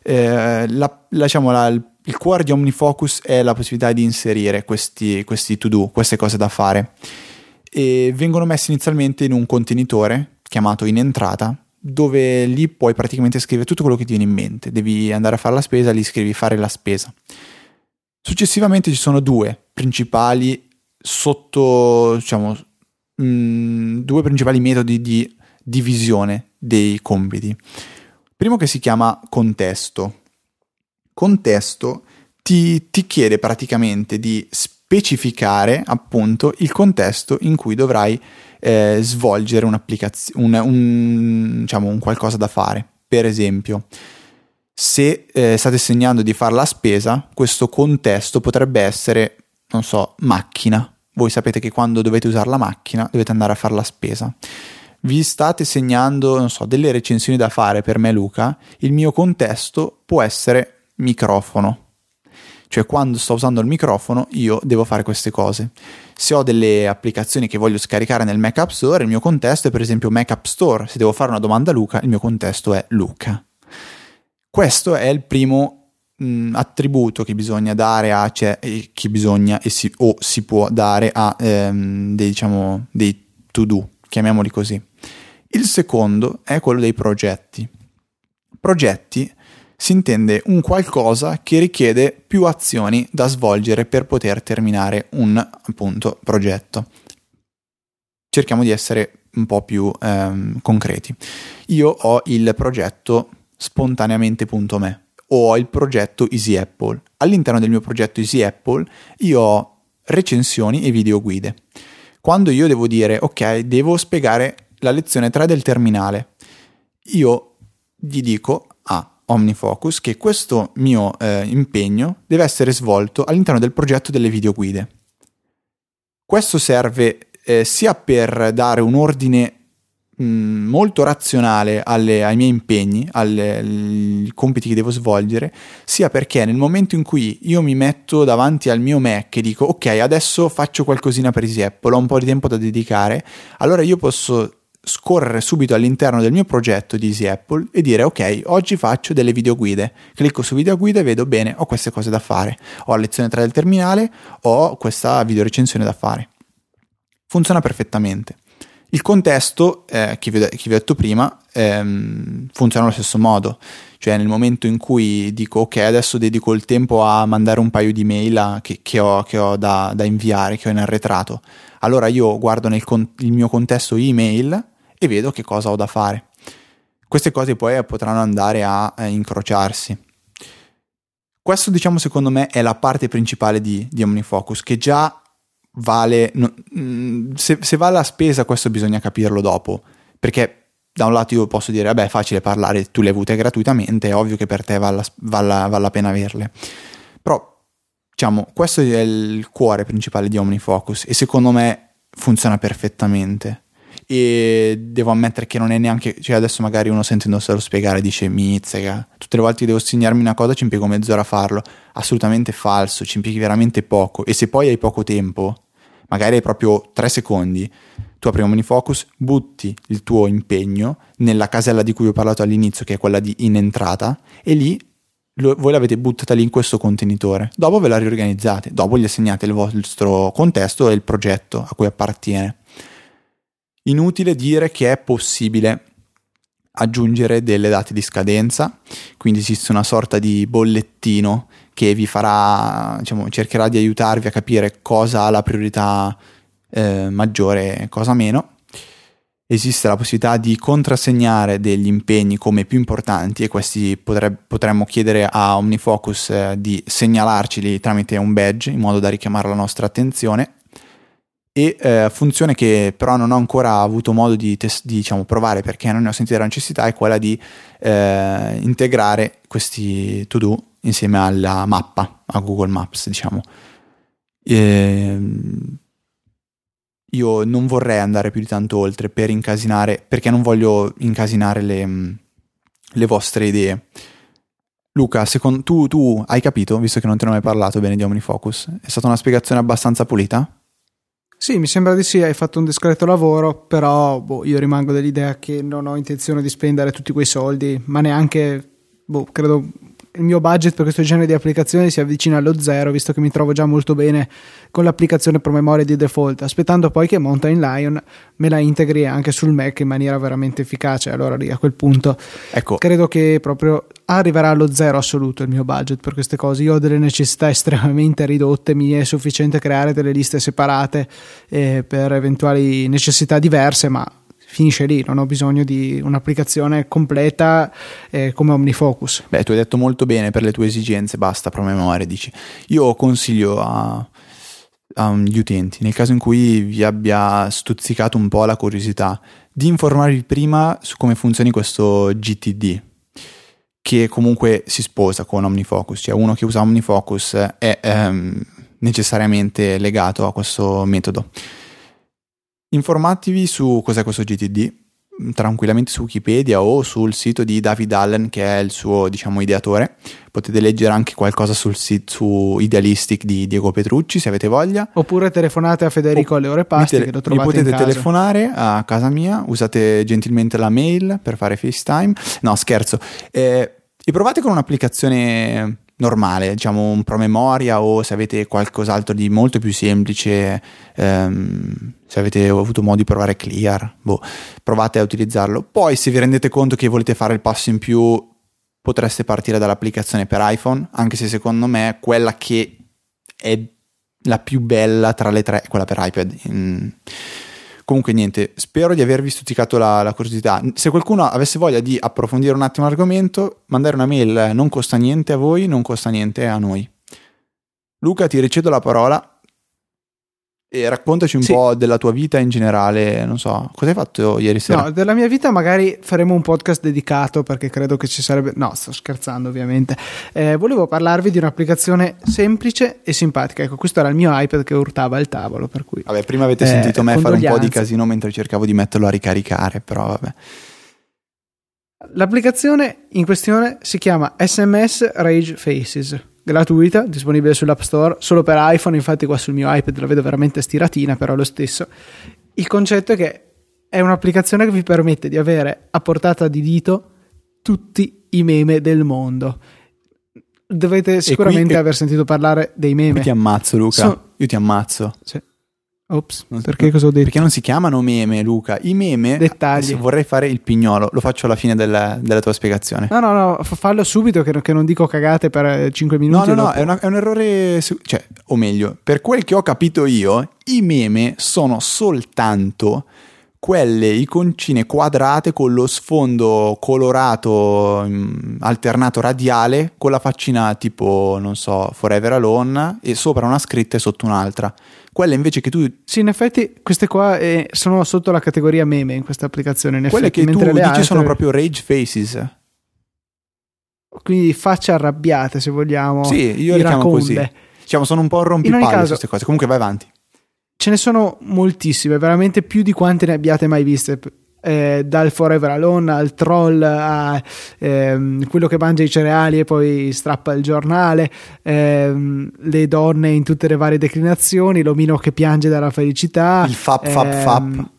Eh, la, diciamo, la, il cuore di OmniFocus è la possibilità di inserire questi, questi to-do, queste cose da fare. E vengono messi inizialmente in un contenitore chiamato in entrata, dove lì puoi praticamente scrivere tutto quello che ti viene in mente. Devi andare a fare la spesa, lì scrivi fare la spesa. Successivamente ci sono due principali sotto, diciamo, mh, mm, due principali metodi di divisione dei compiti. Primo che si chiama contesto. Contesto ti, ti chiede praticamente di specificare appunto il contesto in cui dovrai eh, svolgere un'applicazione, un, diciamo, un qualcosa da fare. Per esempio, se eh, state segnando di fare la spesa, questo contesto potrebbe essere, non so, macchina. Voi sapete che quando dovete usare la macchina dovete andare a fare la spesa vi state segnando, non so, delle recensioni da fare per me Luca, il mio contesto può essere microfono. Cioè quando sto usando il microfono io devo fare queste cose. Se ho delle applicazioni che voglio scaricare nel Mac App Store, il mio contesto è per esempio Mac App Store. Se devo fare una domanda a Luca, il mio contesto è Luca. Questo è il primo mh, attributo che bisogna dare a, cioè, che bisogna e si, o si può dare a ehm, dei, diciamo, dei to do, chiamiamoli così. Il secondo è quello dei progetti. Progetti si intende un qualcosa che richiede più azioni da svolgere per poter terminare un appunto progetto. Cerchiamo di essere un po' più ehm, concreti. Io ho il progetto spontaneamente.me o ho il progetto Easy Apple. All'interno del mio progetto Easy Apple io ho recensioni e video guide. Quando io devo dire ok, devo spiegare la lezione 3 del terminale, io gli dico ah, OmniFocus che questo mio eh, impegno deve essere svolto all'interno del progetto delle videoguide. Questo serve eh, sia per dare un ordine mh, molto razionale alle, ai miei impegni, ai compiti che devo svolgere, sia perché nel momento in cui io mi metto davanti al mio Mac e dico ok adesso faccio qualcosina per Apple, ho un po' di tempo da dedicare, allora io posso scorrere subito all'interno del mio progetto di Easy Apple e dire ok, oggi faccio delle videoguide. Clicco su videoguide e vedo bene, ho queste cose da fare. Ho la lezione 3 del terminale, ho questa video recensione da fare. Funziona perfettamente. Il contesto, eh, che, vi, ho detto prima, ehm, funziona allo stesso modo, cioè nel momento in cui dico ok adesso dedico il tempo a mandare un paio di mail a, che, che, ho, che ho da, da, inviare, che ho in arretrato, allora io guardo nel con, il mio contesto email e vedo che cosa ho da fare. Queste cose poi potranno andare a eh, incrociarsi. Questo diciamo secondo me è la parte principale di, di OmniFocus che già vale, no, mm, se, se vale la spesa questo bisogna capirlo dopo, perché da un lato io posso dire vabbè è facile parlare, tu le hai avute gratuitamente, è ovvio che per te vale, vale, vale la pena averle. Però diciamo questo è il cuore principale di OmniFocus e secondo me funziona perfettamente e devo ammettere che non è neanche, cioè adesso magari uno sentendoselo spiegare dice mizzica, tutte le volte che devo segnarmi una cosa ci impiego mezz'ora a farlo, assolutamente falso, ci impieghi veramente poco. E se poi hai poco tempo, magari hai proprio tre secondi, tu apri OmniFocus, butti il tuo impegno nella casella di cui ho parlato all'inizio che è quella di in entrata e lì lo, voi l'avete buttata lì in questo contenitore, dopo ve la riorganizzate, dopo gli assegnate il vostro contesto e il progetto a cui appartiene. Inutile dire che è possibile aggiungere delle date di scadenza, quindi esiste una sorta di bollettino che vi farà, diciamo, cercherà di aiutarvi a capire cosa ha la priorità eh, maggiore e cosa meno. Esiste la possibilità di contrassegnare degli impegni come più importanti e questi potreb- potremmo chiedere a OmniFocus eh, di segnalarceli tramite un badge in modo da richiamare la nostra attenzione e eh, funzione che però non ho ancora avuto modo di, tes- di diciamo, provare perché non ne ho sentito la necessità è quella di eh, integrare questi to do insieme alla mappa, a Google Maps diciamo. E, ehm, io non vorrei andare più di tanto oltre per incasinare, perché non voglio incasinare le, le vostre idee. Luca, secondo, tu, tu hai capito, visto che non te ne ho mai parlato bene di OmniFocus? È stata una spiegazione abbastanza pulita? Sì, mi sembra di sì, hai fatto un discreto lavoro, però boh, io rimango dell'idea che non ho intenzione di spendere tutti quei soldi, ma neanche, boh, credo il mio budget per questo genere di applicazioni si avvicina allo zero, visto che mi trovo già molto bene con l'applicazione promemoria di default, aspettando poi che Mountain Lion me la integri anche sul Mac in maniera veramente efficace. Allora lì a quel punto ecco. credo che proprio arriverà allo zero assoluto il mio budget per queste cose. Io ho delle necessità <laughs> estremamente ridotte, mi è sufficiente creare delle liste separate eh, per eventuali necessità diverse, ma finisce lì, non ho bisogno di un'applicazione completa eh, come OmniFocus. Beh, tu hai detto molto bene per le tue esigenze, basta promemoria, dici. Io consiglio a, agli utenti, nel caso in cui vi abbia stuzzicato un po' la curiosità, di informarvi prima su come funzioni questo GTD, che comunque si sposa con OmniFocus, cioè uno che usa OmniFocus è ehm, necessariamente legato a questo metodo. Informatevi su cos'è questo GTD, tranquillamente su Wikipedia o sul sito di David Allen che è il suo diciamo ideatore. Potete leggere anche qualcosa sul sito su Idealistic di Diego Petrucci se avete voglia. Oppure telefonate a Federico o alle ore pasti tele- che lo trovate mi potete telefonare a casa mia usate gentilmente la mail per fare FaceTime. No scherzo. Eh, e provate con un'applicazione normale, diciamo un promemoria o se avete qualcos'altro di molto più semplice, ehm, se avete avuto modo di provare Clear, boh, provate a utilizzarlo. Poi se vi rendete conto che volete fare il passo in più, potreste partire dall'applicazione per iPhone, anche se secondo me quella che è la più bella tra le tre è quella per iPad. Mm. Comunque niente, spero di avervi stuzzicato la, la, curiosità. Se qualcuno avesse voglia di approfondire un attimo l'argomento, mandare una mail non costa niente a voi, non costa niente a noi. Luca, ti ricedo la parola e raccontaci un sì. po' della tua vita in generale, non so, cosa hai fatto ieri sera? No, della mia vita magari faremo un podcast dedicato perché credo che ci sarebbe... No, sto scherzando ovviamente. Eh, volevo parlarvi di un'applicazione semplice e simpatica. Ecco, questo era il mio iPad che urtava il tavolo, per cui... Vabbè, prima avete eh, sentito me fare un po' di casino mentre cercavo di metterlo a ricaricare, però vabbè. L'applicazione in questione si chiama SMS Rage Faces gratuita, disponibile sull'App Store, solo per iPhone, infatti qua sul mio iPad la vedo veramente stiratina, però lo stesso. Il concetto è che è un'applicazione che vi permette di avere a portata di dito tutti i meme del mondo. Dovete sicuramente qui, aver sentito parlare dei meme. Io ti ammazzo, Luca. So, Io ti ammazzo. Sì. Ops, perché cosa ho detto? Perché non si chiamano meme, Luca. I meme. Dettagli. Vorrei fare il pignolo, lo faccio alla fine della, della tua spiegazione. No, no, no, fallo subito che, che non dico cagate per 5 minuti. No, no, no, è, una, è, un errore. Cioè, o meglio, per quel che ho capito io, i meme sono soltanto quelle iconcine quadrate con lo sfondo colorato mh, alternato radiale con la faccina tipo, non so, Forever Alone e sopra una scritta e sotto un'altra. Quelle invece che tu... Sì, in effetti queste qua eh, sono sotto la categoria meme in questa applicazione. In quelle effetti, che tu dici altre... sono proprio rage faces. Quindi facce arrabbiate se vogliamo. Sì, io le chiamo così. Diciamo, sono un po' rompipalle caso, queste cose. Comunque vai avanti. Ce ne sono moltissime, veramente più di quante ne abbiate mai viste. Eh, dal Forever Alone al troll a ehm, quello che mangia i cereali e poi strappa il giornale, ehm, le donne in tutte le varie declinazioni, l'omino che piange dalla felicità. Il fap fap ehm, fap.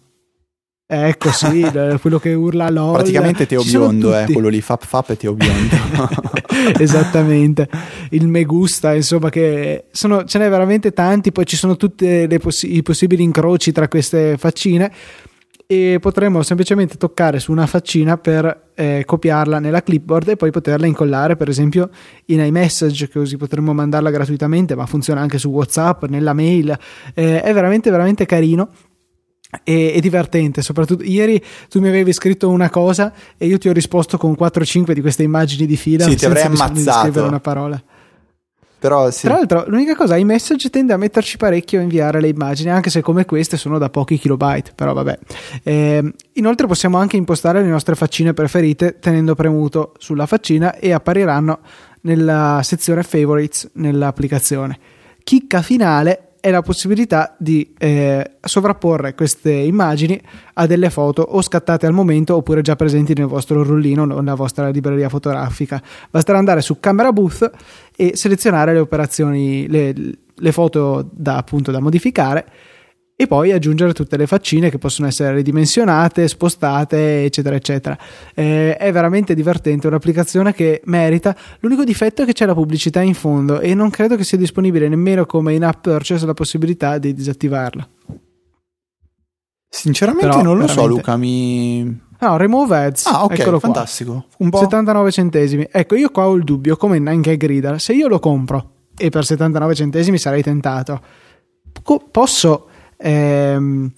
Ecco sì, <laughs> quello che urla LOL. Praticamente Teo Biondo, eh, quello lì, Fap Fap e Teo Biondo. <laughs> Esattamente, il Me Gusta, insomma, che sono, ce n'è veramente tanti, poi ci sono tutti poss- i possibili incroci tra queste faccine e potremmo semplicemente toccare su una faccina per eh, copiarla nella clipboard e poi poterla incollare per esempio in iMessage così potremmo mandarla gratuitamente ma funziona anche su Whatsapp, nella mail eh, è veramente veramente carino e, divertente. Soprattutto ieri tu mi avevi scritto una cosa e io ti ho risposto con 4-5 di queste immagini di fila. Sì, ti avrei ammazzato. una parola. Però sì. Tra l'altro, l'unica cosa, iMessage tende a metterci parecchio a inviare le immagini, anche se come queste sono da pochi kilobyte, però vabbè. Eh, inoltre possiamo anche impostare le nostre faccine preferite tenendo premuto sulla faccina e appariranno nella sezione favorites nell'applicazione. Chicca finale è la possibilità di eh, sovrapporre queste immagini a delle foto o scattate al momento oppure già presenti nel vostro rullino o nella vostra libreria fotografica. Basterà andare su Camera Booth e selezionare le operazioni, le, le foto da, appunto, da modificare e poi aggiungere tutte le faccine che possono essere ridimensionate, spostate, eccetera, eccetera. Eh, è veramente divertente, un'applicazione che merita. L'unico difetto è che c'è la pubblicità in fondo e non credo che sia disponibile nemmeno come in app purchase la possibilità di disattivarla. Sinceramente Però, non lo veramente... so, Luca, mi No, remove ads. Ah, ok, Eccolo fantastico. Un po'... 79 centesimi. Ecco, io qua ho il dubbio, come Nine Reader, se io lo compro e per 79 centesimi sarei tentato, posso ehm,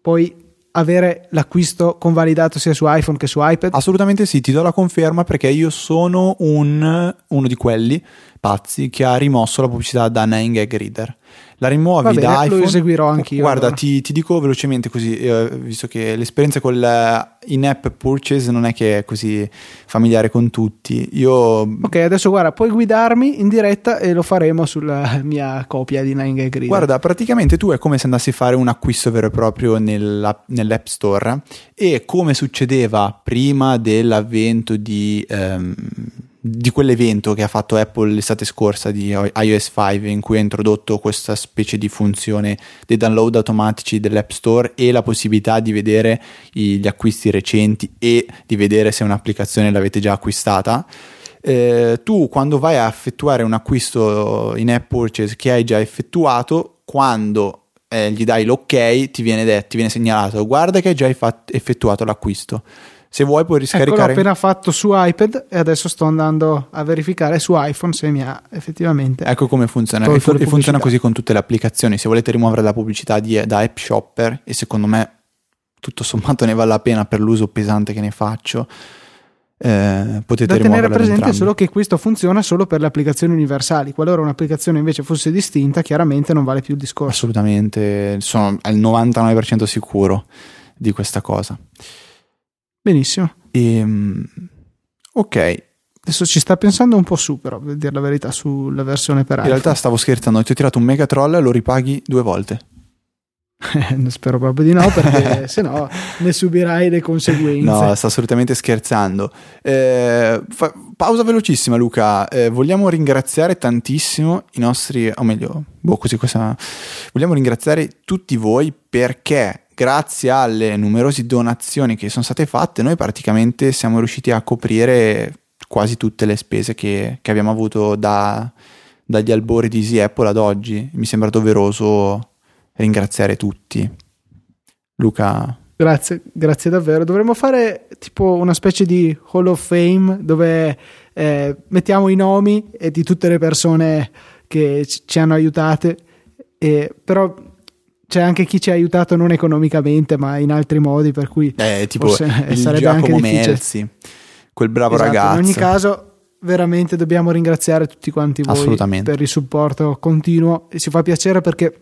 poi avere l'acquisto convalidato sia su iPhone che su iPad? Assolutamente sì, ti do la conferma perché io sono un, uno di quelli pazzi che ha rimosso la pubblicità da 9gag Reader. La rimuovi Va bene, da iPhone. lo eseguirò anch'io. Guarda, allora. ti, ti dico velocemente così, eh, visto che l'esperienza con in-app purchase non è che è così familiare con tutti. Io Ok, adesso guarda, puoi guidarmi in diretta e lo faremo sulla mia copia di 9gag Reader. Guarda, praticamente tu è come se andassi a fare un acquisto vero e proprio nella- nell'App Store e come succedeva prima dell'avvento di, ehm, di quell'evento che ha fatto Apple l'estate scorsa di iOS 5 in cui ha introdotto questa specie di funzione dei download automatici dell'App Store e la possibilità di vedere gli acquisti recenti e di vedere se un'applicazione l'avete già acquistata. Eh, tu quando vai a effettuare un acquisto in app purchase che hai già effettuato, quando eh, gli dai l'ok, ti viene detto, ti viene segnalato, guarda che hai già effettuato l'acquisto. Se vuoi puoi Ecco, l'ho riscaricare. appena fatto su iPad e adesso sto andando a verificare su iPhone se mi ha effettivamente. Ecco come funziona. E, fu- e funziona così con tutte le applicazioni. Se volete rimuovere la pubblicità di- da App Shopper, e secondo me tutto sommato ne vale la pena per l'uso pesante che ne faccio, eh, potete Da tenere presente solo che questo funziona solo per le applicazioni universali. Qualora un'applicazione invece fosse distinta, chiaramente non vale più il discorso. Assolutamente, sono al 99% sicuro di questa cosa. Benissimo. Ehm, ok, Adesso ci sta pensando un po' su, però, per dire la verità, sulla versione per in iPhone. realtà stavo scherzando, ti ho tirato un mega troll e lo ripaghi due volte. Spero proprio di no, perché <laughs> se no ne subirai le conseguenze. No, sta assolutamente scherzando. Eh, fa- pausa velocissima, Luca. Eh, vogliamo ringraziare tantissimo i nostri, o meglio, boh, così cosa. Vogliamo ringraziare tutti voi perché grazie alle numerose donazioni che sono state fatte, noi praticamente siamo riusciti a coprire quasi tutte le spese che, che abbiamo avuto da- dagli albori di Easy Apple ad oggi. Mi sembra doveroso ringraziare tutti. Luca, Grazie, grazie davvero. Dovremmo fare tipo una specie di Hall of Fame dove eh, mettiamo i nomi di tutte le persone che ci hanno aiutate, e, però c'è anche chi ci ha aiutato non economicamente ma in altri modi, per cui Eh, tipo Forse il sarebbe anche Giacomo difficile. Melzi, quel bravo Esatto, ragazzo. In ogni caso, veramente dobbiamo ringraziare tutti quanti voi per il supporto continuo e ci fa piacere perché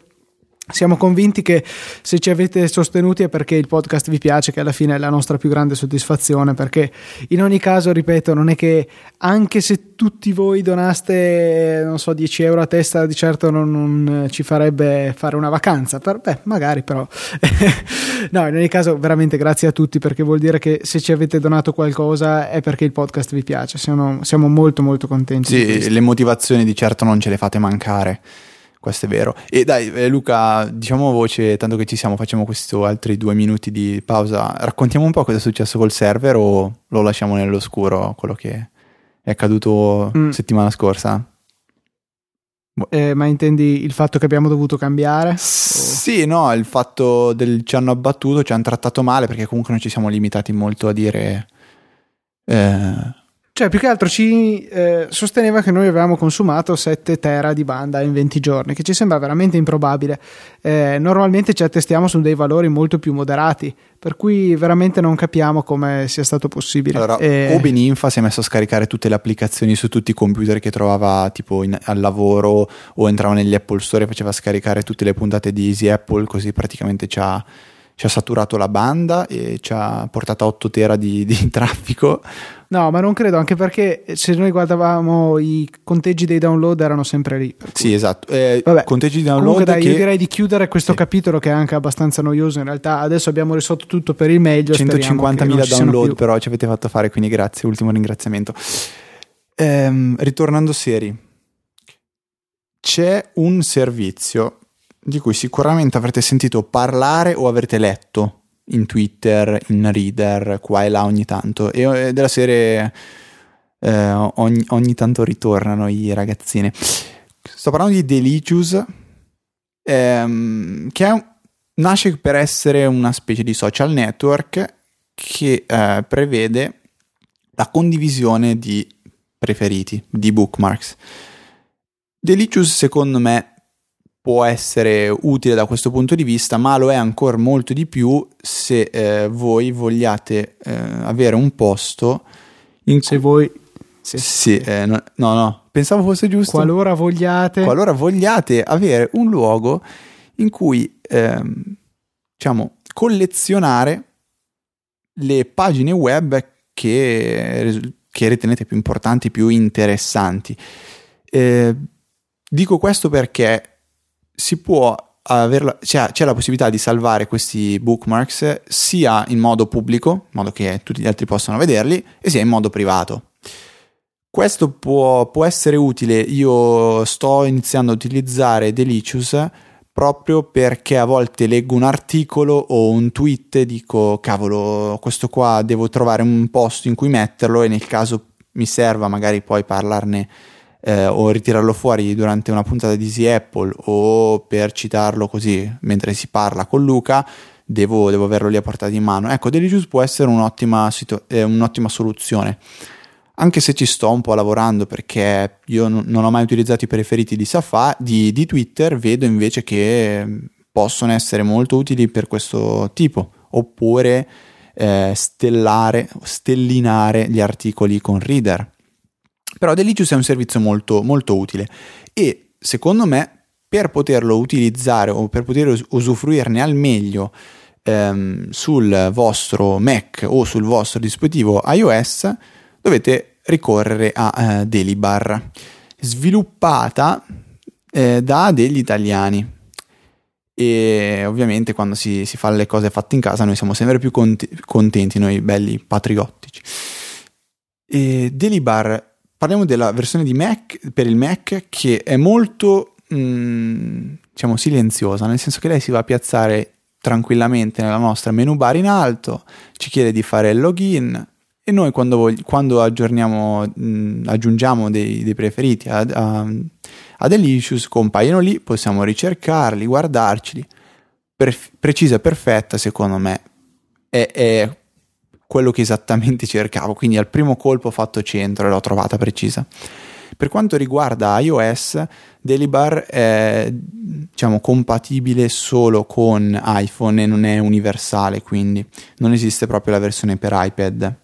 siamo convinti che se ci avete sostenuti è perché il podcast vi piace, che alla fine è la nostra più grande soddisfazione. Perché in ogni caso, ripeto, non è che anche se tutti voi donaste, non so, 10 euro a testa, di certo non, non ci farebbe fare una vacanza. Per, beh, magari però. <laughs> no, in ogni caso, veramente grazie a tutti perché vuol dire che se ci avete donato qualcosa è perché il podcast vi piace. Siamo, siamo molto, molto contenti. Sì, le motivazioni di certo non ce le fate mancare. Questo è vero. E dai, eh, Luca, diciamo a voce, tanto che ci siamo, facciamo questi altri due minuti di pausa. Raccontiamo un po' cosa è successo col server o lo lasciamo nell'oscuro, quello che è accaduto Mm. settimana scorsa? Eh, ma intendi il fatto che abbiamo dovuto cambiare? Sì, no, il fatto del ci hanno abbattuto, ci hanno trattato male perché comunque non ci siamo limitati molto a dire... eh, Cioè, più che altro ci eh, sosteneva che noi avevamo consumato 7 tera di banda in 20 giorni, che ci sembra veramente improbabile. Eh, normalmente ci attestiamo su dei valori molto più moderati, per cui veramente non capiamo come sia stato possibile. Allora, Eh, o Beninfa si è messo a scaricare tutte le applicazioni su tutti i computer che trovava tipo in- al lavoro o entrava negli Apple Store e faceva scaricare tutte le puntate di Easy Apple, così praticamente ci ha, ci ha saturato la banda e ci ha portato a 8 tera di, di <laughs> traffico. No, ma non credo, anche perché se noi guardavamo i conteggi dei download erano sempre lì. cui- Sì, esatto. Eh, Vabbè, conteggi di Comunque download dai, io che direi di chiudere questo Sì. capitolo che è anche abbastanza noioso in realtà. Adesso abbiamo risolto tutto per il meglio. speriamo che non 150.000 ci siano download però ci avete fatto fare, quindi grazie, ultimo ringraziamento. Ehm, ritornando seri, c'è un servizio di cui sicuramente avrete sentito parlare o avrete letto in Twitter, in Reader, qua e là ogni tanto, e eh, della serie eh, ogni, ogni tanto ritornano i ragazzini. Sto parlando di Delicious, ehm, che un- nasce per essere una specie di social network che eh, prevede la condivisione di preferiti, di bookmarks. Delicious secondo me può essere utile da questo punto di vista, ma lo è ancora molto di più se eh, voi vogliate eh, avere un posto in Se cui voi sì. Sì, eh, no, no, no, pensavo fosse giusto. Qualora vogliate, Qualora vogliate avere un luogo in cui, ehm, diciamo, collezionare le pagine web che, che ritenete più importanti, più interessanti. Eh, dico questo perché si può averla, c'è, c'è, la possibilità di salvare questi bookmarks sia in modo pubblico, in modo che tutti gli altri possano vederli, e sia in modo privato. Questo può, può essere utile, io sto iniziando a utilizzare Delicious proprio perché a volte leggo un articolo o un tweet e dico cavolo questo qua devo trovare un posto in cui metterlo e nel caso mi serva magari poi parlarne eh, o ritirarlo fuori durante una puntata di Easy Apple o per citarlo così mentre si parla con Luca, devo, devo averlo lì a portata di mano. Ecco, Delicious può essere un'ottima, situ- eh, un'ottima soluzione. Anche se ci sto un po' lavorando perché io non ho mai utilizzato i preferiti di, Safa- di, di Twitter, vedo invece che mm, possono essere molto utili per questo tipo. Oppure eh, stellare, stellinare gli articoli con Reader però Delicious è un servizio molto, molto utile e secondo me per poterlo utilizzare o per poter usufruirne al meglio ehm, sul vostro Mac o sul vostro dispositivo iOS dovete ricorrere a eh, Delibar sviluppata eh, da degli italiani e ovviamente quando si, si, fa le cose fatte in casa noi siamo sempre più contenti, noi belli patriottici. E Delibar parliamo della versione di Mac per il Mac che è molto mh, mm, diciamo silenziosa, nel senso che lei si va a piazzare tranquillamente nella nostra menu bar in alto, ci chiede di fare il login e noi quando, vog- quando mh, mm, aggiungiamo dei, dei preferiti a, a, a Delicious, compaiono lì, possiamo ricercarli, guardarceli. Per- precisa e perfetta, secondo me, è, è quello che esattamente <laughs> cercavo, quindi al primo colpo ho fatto centro e l'ho trovata precisa. Per quanto riguarda iOS, Delibar è diciamo, compatibile solo con iPhone e non è universale, quindi non esiste proprio la versione per iPad.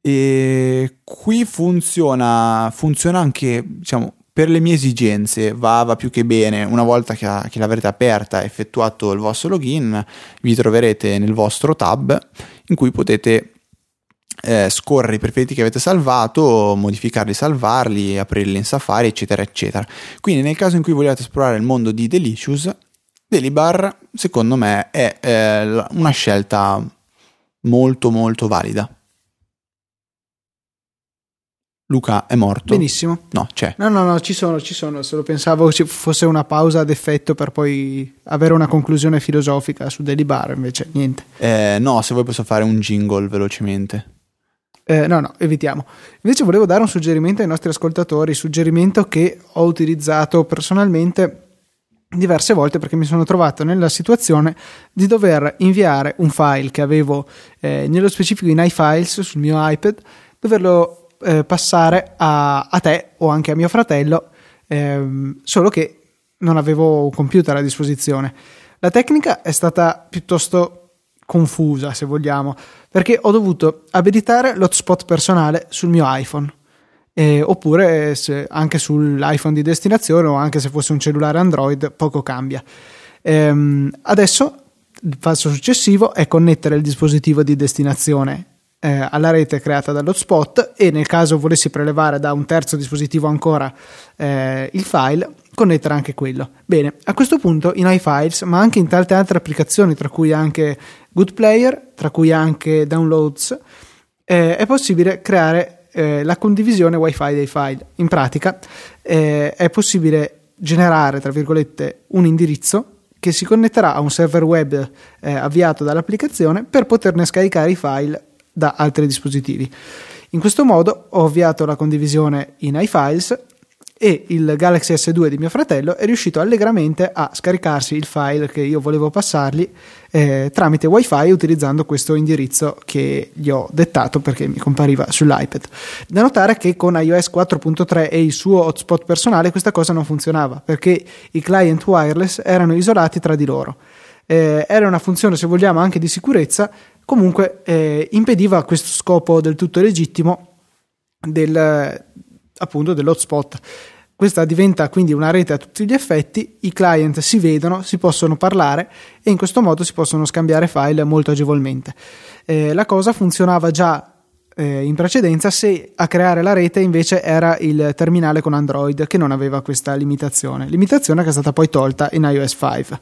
E qui funziona, funziona anche diciamo, per le mie esigenze va, va, più che bene. Una volta che, che l'avrete aperta e effettuato il vostro login, vi troverete nel vostro tab in cui potete eh, scorrere i preferiti che avete salvato, modificarli, salvarli, aprirli in Safari, eccetera, eccetera. Quindi nel caso in cui vogliate esplorare il mondo di Delicious, Delibar secondo me è eh, una scelta molto molto valida. Luca è morto. Benissimo. No, c'è. No, no, no, ci sono, ci sono. Solo pensavo ci fosse una pausa ad effetto per poi avere una conclusione filosofica su Delibar, invece niente. Eh, no, se vuoi posso fare un jingle velocemente. Eh, no, no, evitiamo. Invece volevo dare un suggerimento ai nostri ascoltatori, suggerimento che ho utilizzato personalmente diverse volte perché mi sono trovato nella situazione di dover inviare un file che avevo eh, nello specifico in iFiles sul mio iPad, doverlo eh, passare a, a, te o anche a mio fratello, ehm, solo che non avevo un computer a disposizione. La tecnica è stata piuttosto confusa, se vogliamo, perché ho dovuto abilitare l'hotspot personale sul mio iPhone. Eh, oppure anche sull'iPhone di destinazione o anche se fosse un cellulare Android, poco cambia. Ehm, adesso il passo successivo è connettere il dispositivo di destinazione eh, alla rete creata dall'hotspot e nel caso volessi prelevare da un terzo dispositivo ancora eh, il file, connettere anche quello. Bene, a questo punto in iFiles, ma anche in tante altre applicazioni, tra cui anche Good Player, tra cui anche Downloads, eh, è possibile creare eh, la condivisione wifi dei file. In pratica eh, è possibile generare, tra virgolette, un indirizzo che si connetterà a un server web eh, avviato dall'applicazione per poterne scaricare i file da altri dispositivi. In questo modo ho avviato la condivisione in iFiles e il Galaxy S2 di mio fratello è riuscito allegramente a scaricarsi il file che io volevo passargli eh, tramite wifi utilizzando questo indirizzo che gli ho dettato perché mi compariva sull'iPad. Da notare che con iOS 4.3 e il suo hotspot personale questa cosa non funzionava perché i client wireless erano isolati tra di loro. Eh, era una funzione, se vogliamo, anche di sicurezza, comunque eh, impediva questo scopo del tutto legittimo del, appunto dell'hotspot. Questa diventa quindi una rete a tutti gli effetti, i client si vedono, si possono parlare e in questo modo si possono scambiare file molto agevolmente. Eh, la cosa funzionava già eh, in precedenza se a creare la rete invece era il terminale con Android che non aveva questa limitazione, limitazione che è stata poi tolta in iOS 5.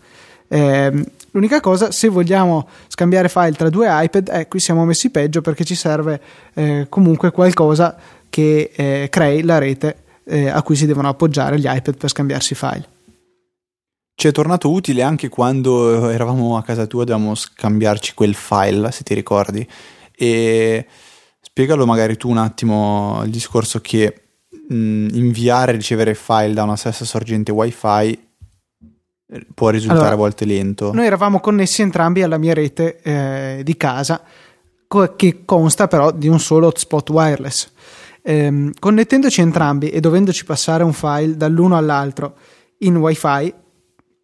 Eh, l'unica cosa, se vogliamo scambiare file tra due iPad, eh, qui siamo messi peggio perché ci serve eh, comunque qualcosa che eh, crei la rete eh, a cui si devono appoggiare gli iPad per scambiarsi file. Ci è tornato utile anche quando eravamo a casa tua, dovevamo scambiarci quel file, se ti ricordi. E spiegalo magari tu un attimo il discorso che mh, inviare e ricevere file da una stessa sorgente wifi eh, può risultare allora, a volte lento. Noi eravamo connessi entrambi alla mia rete eh, di casa, co- che consta però di un solo hotspot wireless. Eh, connettendoci entrambi e dovendoci passare un file dall'uno all'altro in wifi,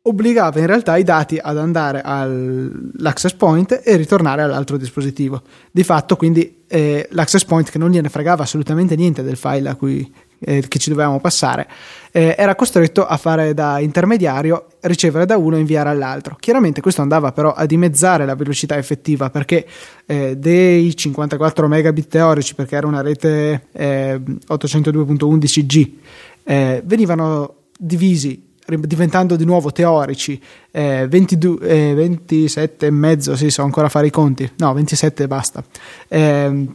obbligava in realtà i dati ad andare all'access point e ritornare all'altro dispositivo. Di fatto, quindi, eh, l'access point che non gliene fregava assolutamente niente del file a cui eh, che ci dovevamo passare, eh, era costretto a fare da intermediario, ricevere da uno e inviare all'altro. Chiaramente questo andava però a dimezzare la velocità effettiva perché eh, dei 54 megabit teorici, perché era una rete 802.11g, eh, eh, venivano divisi diventando di nuovo teorici, eh, 22, eh, 27 e mezzo, sì, so ancora fare i conti, no, 27 e basta, eh,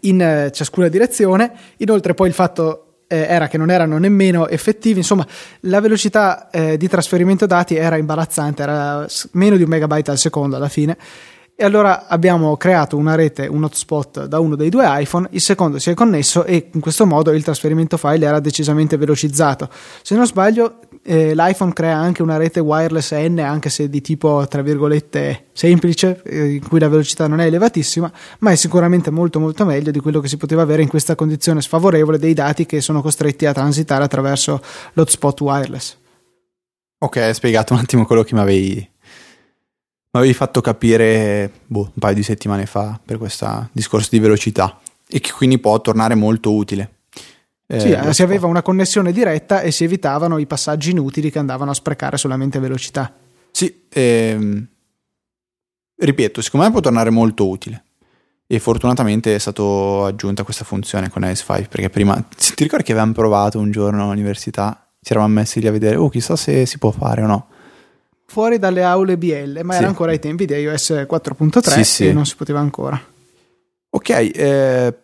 in eh, ciascuna direzione. Inoltre poi il fatto eh, era che non erano nemmeno effettivi, insomma la velocità eh, di trasferimento dati era imbarazzante, era meno di un megabyte al secondo alla fine e allora abbiamo creato una rete, un hotspot da uno dei due iPhone, il secondo si è connesso e in questo modo il trasferimento file era decisamente velocizzato. Se non sbaglio, eh, l'iPhone crea anche una rete wireless N, anche se di tipo tra virgolette semplice, eh, in cui la velocità non è elevatissima, ma è sicuramente molto molto meglio di quello che si poteva avere in questa condizione sfavorevole dei dati che sono costretti a transitare attraverso l'hotspot wireless. Ok, hai spiegato un attimo quello che mi avevi mi avevi fatto capire boh, un paio di settimane fa per questo discorso di velocità e che quindi può tornare molto utile. Eh, sì, eh, si aveva una connessione diretta e si evitavano i passaggi inutili che andavano a sprecare solamente velocità. Sì, ehm, ripeto, secondo me può tornare molto utile. E fortunatamente è stata aggiunta questa funzione con S5 perché prima ti ricordi che avevamo provato un giorno all'università? Ci eravamo messi lì a vedere, oh chissà se si può fare o no fuori dalle aule BL, ma sì. era ancora ai tempi di iOS 4.3 sì, sì. non si poteva ancora. Ok, eh,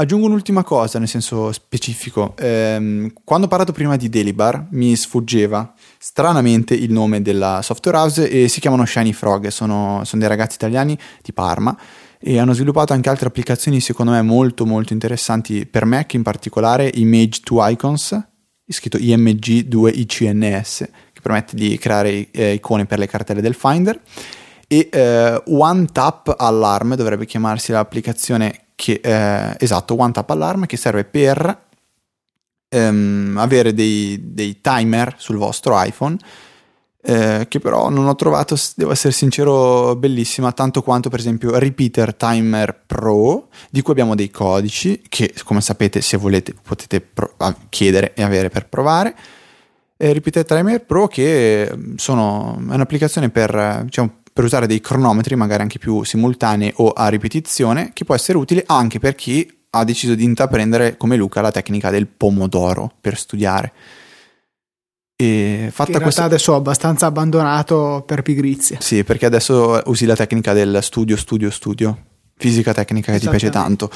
aggiungo un'ultima cosa, nel senso specifico. Eh, quando ho parlato prima di Delibar mi sfuggeva stranamente il nome della software house e si chiamano Shiny Frog, sono, sono dei ragazzi italiani di Parma e hanno sviluppato anche altre applicazioni secondo me molto molto interessanti per Mac in particolare Image 2 Icons scritto IMG2ICNS che permette di creare eh, icone per le cartelle del Finder e eh, One Tap Alarm dovrebbe chiamarsi l'applicazione che eh, esatto One Tap Alarm che serve per ehm, avere dei, dei, timer sul vostro iPhone eh, che però non ho trovato, devo essere sincero, bellissima, tanto quanto per esempio Repeater Timer Pro, di cui abbiamo dei codici che come sapete se volete potete pro- chiedere e avere per provare. Eh, Repeated Timer Pro che mm, sono, è un'applicazione per, diciamo, per usare dei cronometri magari anche più simultanei o a ripetizione che può essere utile anche per chi ha deciso di intraprendere come Luca la tecnica del pomodoro per studiare. E fatta in questa... adesso ho abbastanza abbandonato per pigrizia. Sì, perché adesso usi la tecnica del studio, studio, studio, fisica tecnica che ti piace tanto.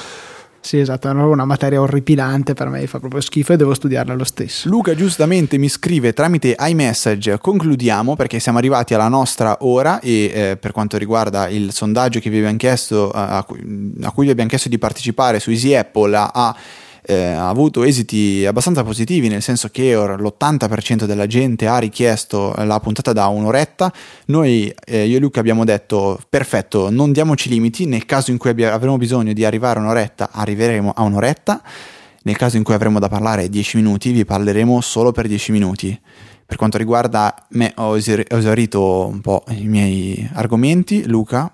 Sì, esatto, è una materia orripilante per me, fa proprio schifo e devo studiarla lo stesso. Luca giustamente mi scrive tramite iMessage, concludiamo perché siamo arrivati alla nostra ora e eh, per quanto riguarda il sondaggio che vi abbiamo chiesto, a, cui, a cui vi abbiamo chiesto di partecipare su Easy Apple a eh, ha avuto esiti abbastanza positivi, nel senso che l'80% della gente ha richiesto la puntata da un'oretta. Noi, eh, io e Luca, abbiamo detto: perfetto, non diamoci limiti. Nel caso in cui avremo bisogno di arrivare a un'oretta, arriveremo a un'oretta. Nel caso in cui avremo da parlare 10 minuti, vi parleremo solo per 10 minuti. Per quanto riguarda me, ho esaurito un po' i miei argomenti. Luca?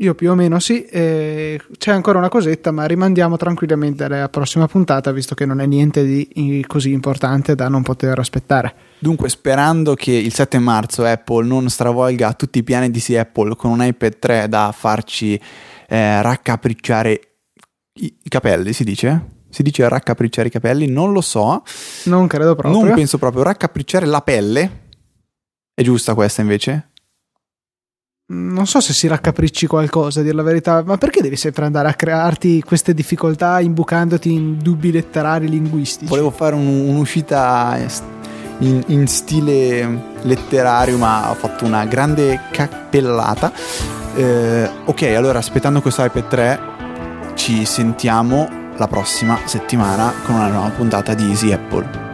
Io più o meno sì, e c'è ancora una cosetta, ma rimandiamo tranquillamente alla prossima puntata, visto che non è niente di così importante da non poter aspettare. Dunque, sperando che il 7 marzo Apple non stravolga tutti i piani di sì Apple con un iPad 3 da farci eh, raccapricciare i capelli, si dice? Si dice raccapricciare i capelli? Non lo so. Non credo proprio. Non penso proprio. Raccapricciare la pelle? È giusta questa invece? Non so se si raccapricci qualcosa, a dire la verità, ma perché devi sempre andare a crearti queste difficoltà imbucandoti in dubbi letterari linguistici? Volevo fare un, un'uscita in, in, stile letterario, ma ho fatto una grande cappellata. Eh, ok, allora aspettando questo iPad 3 ci sentiamo la prossima settimana con una nuova puntata di Easy Apple.